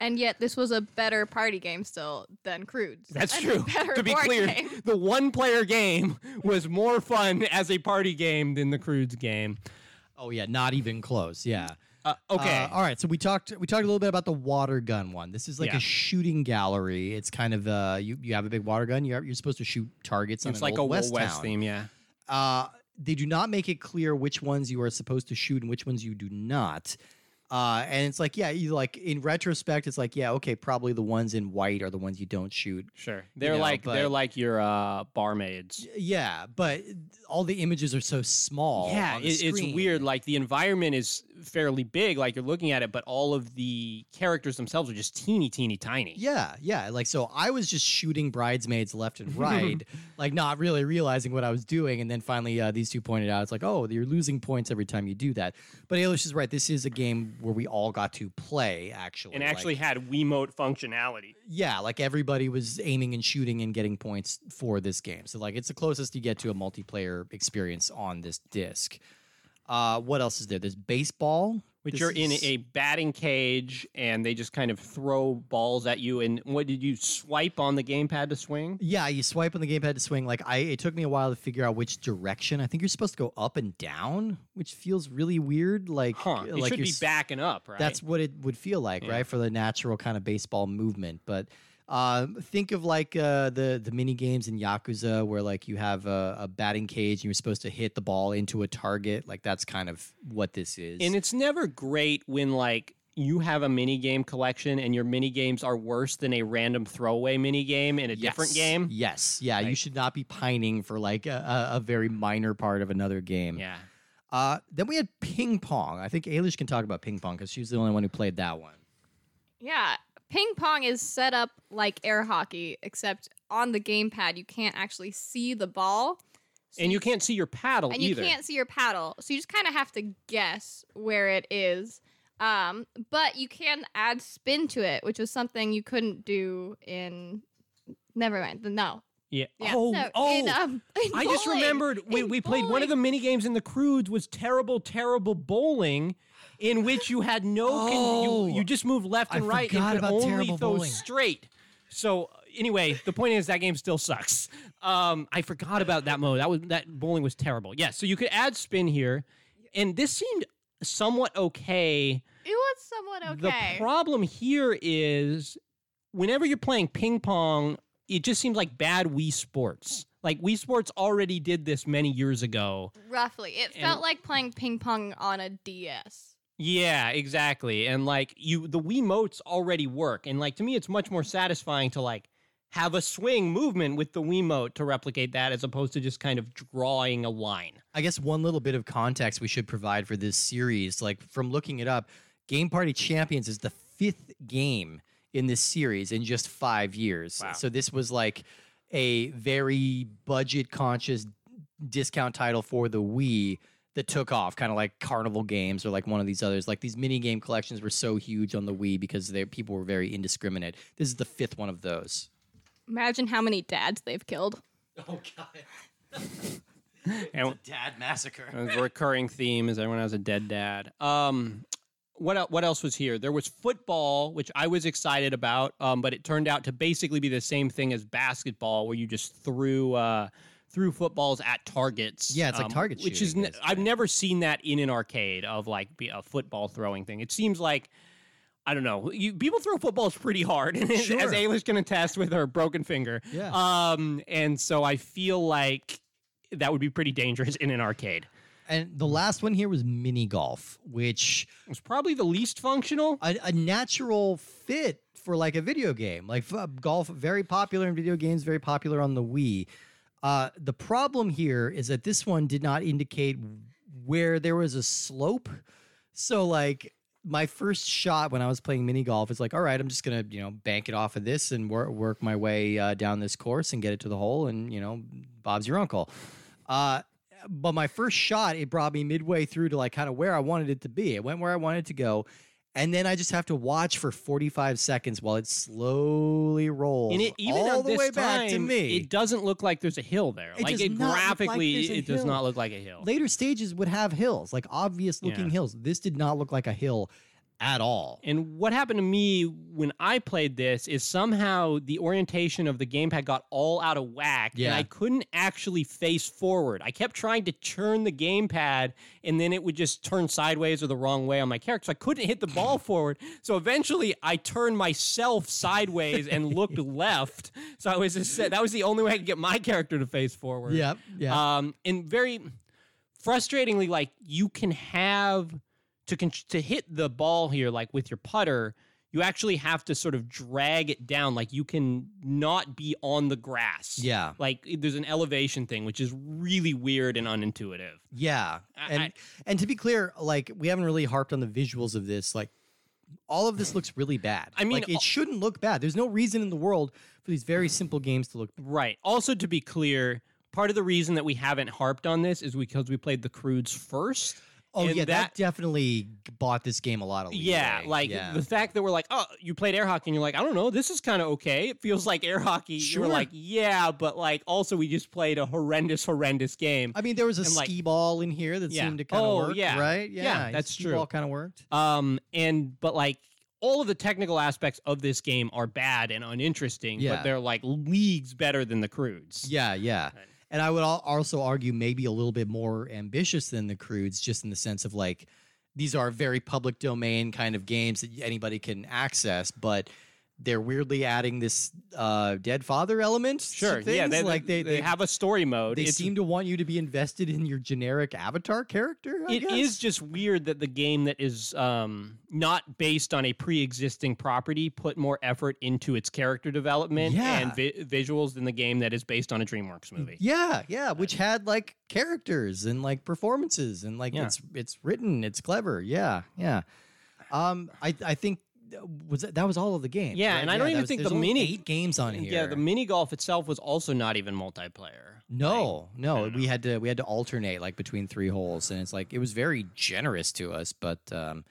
and yet this was a better party game still than Croods. That's And a true. better To be board clear, game. the one player game was more fun as a party game than the Croods game. Oh yeah, not even close. Yeah. Uh, okay. Uh, all right. So we talked. We talked a little bit about the water gun one. This is like Yeah. a shooting gallery. It's kind of uh, you you have a big water gun. You're you're supposed to shoot targets. on it's like old a West West, theme, yeah. Uh, they do not make it clear which ones you are supposed to shoot and which ones you do not. Uh, and it's like, yeah, you like in retrospect, it's like, yeah, okay, probably the ones in white are the ones you don't shoot. Sure. They're know, like they're like your uh, barmaids. Yeah, but all the images are so small. Yeah, it, it's weird. Like the environment is fairly big, like you're looking at it, but all of the characters themselves are just teeny, teeny, tiny. Yeah, yeah. Like so I was just shooting bridesmaids left and right, like not really realizing what I was doing. And then finally uh, these two pointed out, it's like, oh, you're losing points every time you do that. But Ailish is right. This is a game where we all got to play actually. And like- actually had Wiimote functionality. yeah, like everybody was aiming and shooting and getting points for this game. So like it's the closest you get to a multiplayer experience on this disc. Uh, what else is there? There's baseball, Which This you're in a batting cage and they just kind of throw balls at you. And what did you swipe on the gamepad to swing? Yeah, you swipe on the gamepad to swing. Like I, it took me a while to figure out which direction. I think you're supposed to go up and down, which feels really weird. Like, Huh. Like should you're be backing up, right? That's what it would feel like, Yeah. right, for the natural kind of baseball movement. But uh, think of like uh, the the mini games in Yakuza, where like you have a, a batting cage and you're supposed to hit the ball into a target. Like that's kind of what this is. And it's never great when like you have a mini game collection and your mini games are worse than a random throwaway mini game in a different game. Yes, yeah, you should not be pining for like a, a, a very minor part of another game. Yeah. Uh, then we had ping pong. I think Ailish can talk about ping pong because she's the only one who played that one. Yeah, ping pong is set up like air hockey, except on the gamepad you can't actually see the ball. So And you can't see your paddle and either. you can't see your paddle, so you just kind of have to guess where it is. Um, but you can add spin to it, which was something you couldn't do in. Never mind. The no. yeah. Yeah. Oh, no, oh. in, um, in I just remembered we, In we played one of the mini games in the Croods was terrible, terrible bowling, in which you had no con- Oh, you, you just moved left I and right forgot and could about only terrible throw bowling. straight. So anyway, the point is that game still sucks. Um, I forgot about that mode. That was that bowling was terrible. Yes, so you could add spin here, and this seemed somewhat okay. It was somewhat okay. The problem here is whenever you're playing ping pong, it just seems like bad Wii Sports. Like Wii Sports already did this many years ago. Roughly, it felt like playing ping pong on a DS. Yeah, exactly. And like you the Wii motes already work. And like to me it's much more satisfying to like have a swing movement with the Wiimote to replicate that as opposed to just kind of drawing a line. I guess one little bit of context we should provide for this series, like from looking it up, Game Party Champions is the fifth game in this series in just five years. Wow. So this was like a very budget conscious discount title for the Wii that took off, kind of like Carnival Games or like one of these others. Like these mini game collections were so huge on the Wii because they people were very indiscriminate. This is the fifth one of those. Imagine how many dads they've killed. Oh god. And Dad massacre. a recurring theme is everyone has a dead dad. Um, what el- what else was here? There was football, which I was excited about, um, but it turned out to basically be the same thing as basketball, where you just threw uh, threw footballs at targets. Yeah, it's like um, target which is n- I've never seen that in an arcade of like be a football throwing thing. It seems like. I don't know. You, people throw footballs pretty hard, as Sure. Ailish can attest with her broken finger. Yeah. Um, and so I feel like that would be pretty dangerous in an arcade. And the last one here was mini golf, which was probably the least functional. a, a natural fit for like a video game. Like f- golf, very popular in video games, very popular on the Wii. Uh, the problem here is that this one did not indicate where there was a slope. So like my first shot when I was playing mini golf is like, all right, I'm just gonna you know bank it off of this and work work my way uh, down this course and get it to the hole, and you know, Bob's your uncle. Uh, but my first shot, it brought me midway through to like kind of where I wanted it to be. It went where I wanted to go. And then I just have to watch for 45 seconds while it slowly rolls And it even all the way time, back to me. it doesn't look like there's a hill there. It like it like graphically, a it does not look like a hill. Later stages would have hills, like obvious looking Yeah. hills. This did not look like a hill at all. And what happened to me when I played this is somehow the orientation of the gamepad got all out of whack, and I couldn't actually face forward. I kept trying to turn the gamepad, and then it would just turn sideways or the wrong way on my character. So I couldn't hit the ball forward. So eventually, I turned myself sideways and looked left. So I was just that was the only way I could get my character to face forward. Yep. Yeah. Um, and very frustratingly, like you can have to con- to hit the ball here, like with your putter, you actually have to sort of drag it down. Like you can not be on the grass. yeah. Like there's an elevation thing, which is really weird and unintuitive. Yeah. I- And I- and to be clear, like we haven't really harped on the visuals of this. Like all of this looks really bad. I mean, like it shouldn't look bad. There's no reason in the world for these very simple games to look Right. Also, to be clear, part of the reason that we haven't harped on this is because we played the Croods first. Oh yeah, that, that- definitely bought this game a lot of leeway. Yeah, like yeah. the fact that we're like, oh, you played air hockey, and you're like, I don't know, this is kind of okay. It feels like air hockey. Sure. You're like, yeah, but like also we just played a horrendous, horrendous game. I mean, there was a and, like- ski ball in here that Yeah. seemed to kind of Oh, work, yeah. right? Yeah, that's ski true. Ball kind of worked. Um, and but like all of the technical aspects of this game are bad and uninteresting, Yeah. but they're like leagues better than the Croods. Yeah, yeah. Right. And I would also argue maybe a little bit more ambitious than the Croods, just in the sense of like these are very public domain kind of games that anybody can access, but they're weirdly adding this uh, dead father element. Sure. Yeah. They, like they, they, have a story mode. they It's- seem to want you to be invested in your generic avatar character. I It guess? is just weird that the game that is um, not based on a pre-existing property put more effort into its character development Yeah. and vi- visuals than the game that is based on a DreamWorks movie. Yeah, yeah, which had like characters and like performances and like Yeah. it's it's written, it's clever. Yeah, yeah. Um, I I think was that, that was all of the games. Yeah, right? and I don't even was- think the mini- eight games on here. Yeah, the mini golf itself was also not even multiplayer. no, no, don't we had to we had to alternate like between three holes, and it's like it was very generous to us. But um,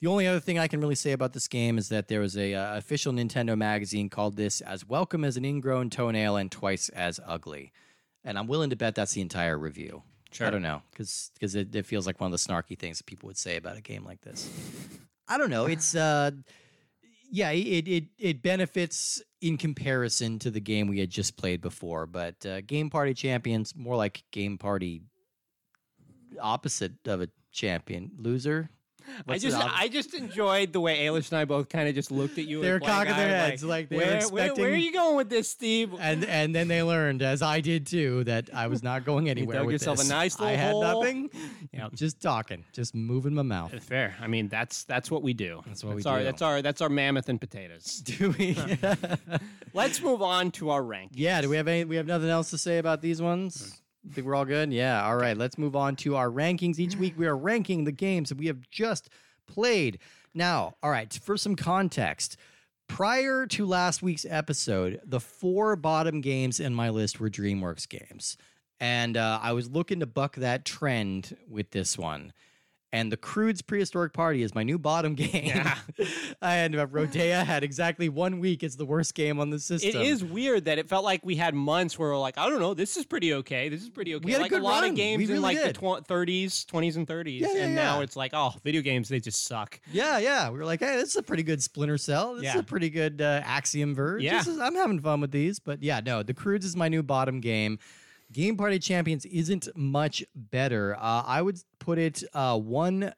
the only other thing I can really say about this game is that there was a uh, official Nintendo magazine called this as welcome as an ingrown toenail and twice as ugly, and I'm willing to bet that's the entire review. I don't know because it, it feels like one of the snarky things that people would say about a game like this. I don't know. It's uh, yeah, it it it benefits in comparison to the game we had just played before, but uh, Game Party Champions more like Game Party opposite of a champion loser. I just I just enjoyed the way Ailish and I both kind of just looked at you. They were with cocking their heads, like they were where, where, where are you going with this, Steve? and and then they learned, as I did too, that I was not going anywhere. dug with yourself a this. nice I little had hole. nothing. Yeah. just talking, just moving my mouth. Fair. I mean, that's that's what we do. That's what we our, do. That's our that's our mammoth and potatoes. Do we? Let's move on to our rank. yeah. Do we have any? We have nothing else to say about these ones. Think we're all good? Yeah. All right. Let's move on to our rankings. Each week we are ranking the games that we have just played. Now, all right. For some context, prior to last week's episode, the four bottom games in my list were DreamWorks games, and uh, I was looking to buck that trend with this one. And the Croods Prehistoric Party is my new bottom game. Yeah. and uh, Rodea had exactly one week. It's the worst game on the system. It is weird that it felt like we had months where we're like, I don't know, this is pretty okay. This is pretty okay. We had a like good a lot run. of games We in like did. the tw- 30s, 20s, and 30s, Yeah, yeah, and now it's like, oh, video games they just suck. Yeah, yeah. We were like, hey, this is a pretty good Splinter Cell. This is a pretty good uh, Axiom Verge. Yeah. This is- I'm having fun with these. But yeah, no, the Croods is my new bottom game. Game Party Champions isn't much better. Uh, I would put it uh, one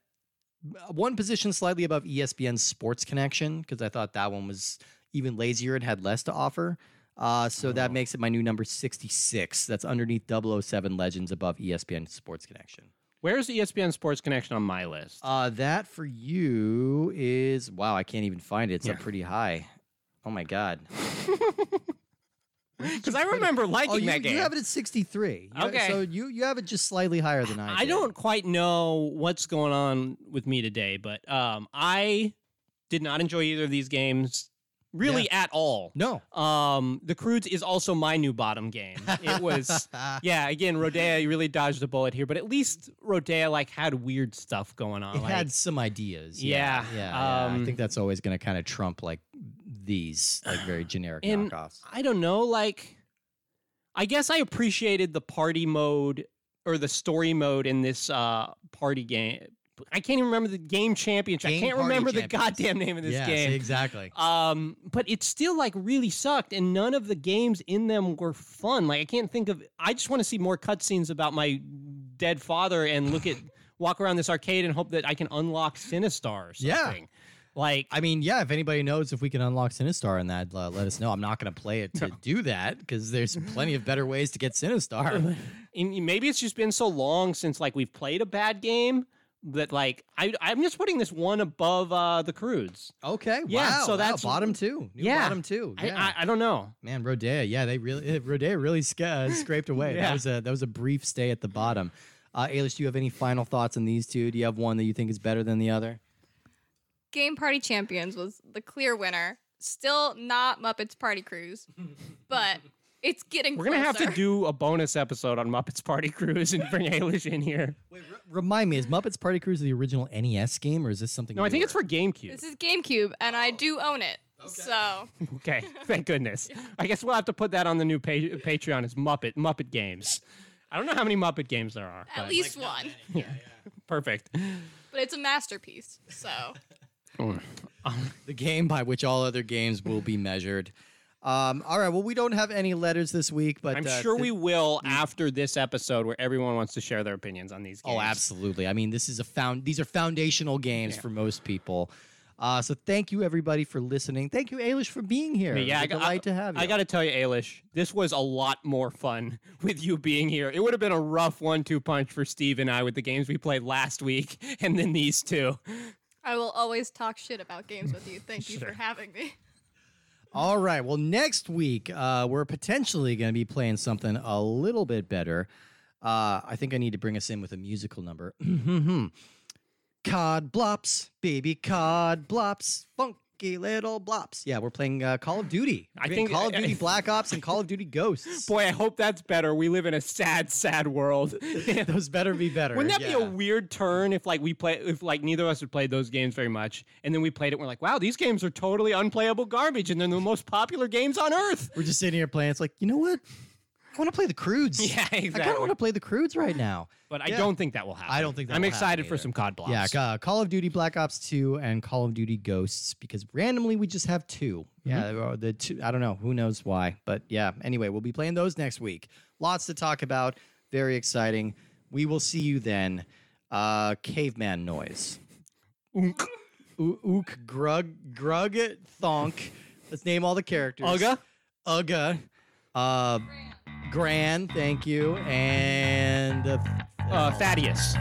one position slightly above ESPN Sports Connection because I thought that one was even lazier and had less to offer. Uh, so that Oh. makes it my new number 66. That's underneath 007 Legends above ESPN Sports Connection. Where's the ESPN Sports Connection on my list? Uh, that for you is wow. I can't even find it. It's up pretty high. Oh my god. Because I remember liking Oh, you, that game. you have it at sixty three. Okay. So you you have it just slightly higher than I. I don't quite know what's going on with me today, but um, I did not enjoy either of these games really at all. No. Um, the Croods is also my new bottom game. It was, yeah. Again, Rodea really dodged a bullet here, but at least Rodea like had weird stuff going on. It like, had some ideas. Yeah, Yeah. Yeah. yeah. I um, think that's always going to kind of trump like these like very generic And- knockoffs. I don't know, like I guess I appreciated the party mode or the story mode in this uh party game. I can't even remember the game championship. I can't remember the goddamn name of this yeah. game. exactly. Um, but it still like really sucked, and none of the games in them were fun. Like I can't think of. I just want to see more cutscenes about my dead father and look at walk around this arcade and hope that I can unlock Sinistar or Yeah. Like I mean, yeah. If anybody knows if we can unlock Sinistar in that, uh, let us know. I'm not going to play it to do that because there's plenty of better ways to get Sinistar. and maybe it's just been so long since like we've played a bad game that like I I'm just putting this one above uh the Croods. Okay. Yeah, Wow. so wow, that's- bottom two. New Yeah. Bottom two. I, Yeah. I I don't know. Man, Rodea. Yeah, they really eh, Rodea really sca- uh, scraped away. yeah. That was a that was a brief stay at the bottom. Uh, Ailish, do you have any final thoughts on these two? Do you have one that you think is better than the other? Game Party Champions was the clear winner. Still not Muppets Party Cruise, but it's getting. We're gonna have to do a bonus episode on Muppets Party Cruise and bring Ailish in here. Wait, remind me, is Muppets Party Cruise the original NES game, or is this something? No, I think it's for GameCube. This is GameCube, and I do own it. So Okay, thank goodness. I guess we'll have to put that on the new pa- Patreon as Muppet Muppet Games. I don't know how many Muppet games there are. at but- least one, Yeah, yeah, perfect. but it's a masterpiece. So the game by which all other games will be measured. Um, all right. Well, we don't have any letters this week, but I'm uh, sure th- we will after this episode, where everyone wants to share their opinions on these games. Oh, absolutely. I mean, this is a found. These are foundational games for most people. Uh, so thank you everybody for listening. Thank you, Ailish, for being here. Yeah, It's I a got, delight to have you. I got to tell you, Ailish, this was a lot more fun with you being here. It would have been a rough one-two punch for Steve and I with the games we played last week, and then these two. I will always talk shit about games with you. Thank you Sure. for having me. All right. Well, next week uh, we're potentially going to be playing something a little bit better. Uh, I think I need to bring us in with a musical number. cod blops, baby cod blops, funky little blops. Yeah, we're playing uh, Call of Duty. I We're playing think- Call of Duty Black Ops and Call of Duty Ghosts. Boy, I hope that's better. We live in a sad, sad world. Those better be better. Wouldn't that be a weird turn if like we play if like neither of us had played those games very much and then we played it and we're like, wow, these games are totally unplayable garbage and they're the most popular games on earth. We're just sitting here playing. It's like, you know what? I want to play the Croods. Yeah, exactly. I kind of want to play the Croods right now. But I Yeah. don't think that will happen. I don't think that I'm will excited happen for either. some COD blocks. Yeah, uh, Call of Duty Black Ops 2 and Call of Duty Ghosts because randomly we just have 2 Yeah, uh, the two, I don't know, who knows why, but yeah. Anyway, we'll be playing those next week. Lots to talk about. Very exciting. We will see you then. Uh, caveman noise. U- Ook, Grug, Grug, Thunk. Let's name all the characters. Ugga. Ugga. Uh, Gran, thank you. And uh, Uh, Thaddeus.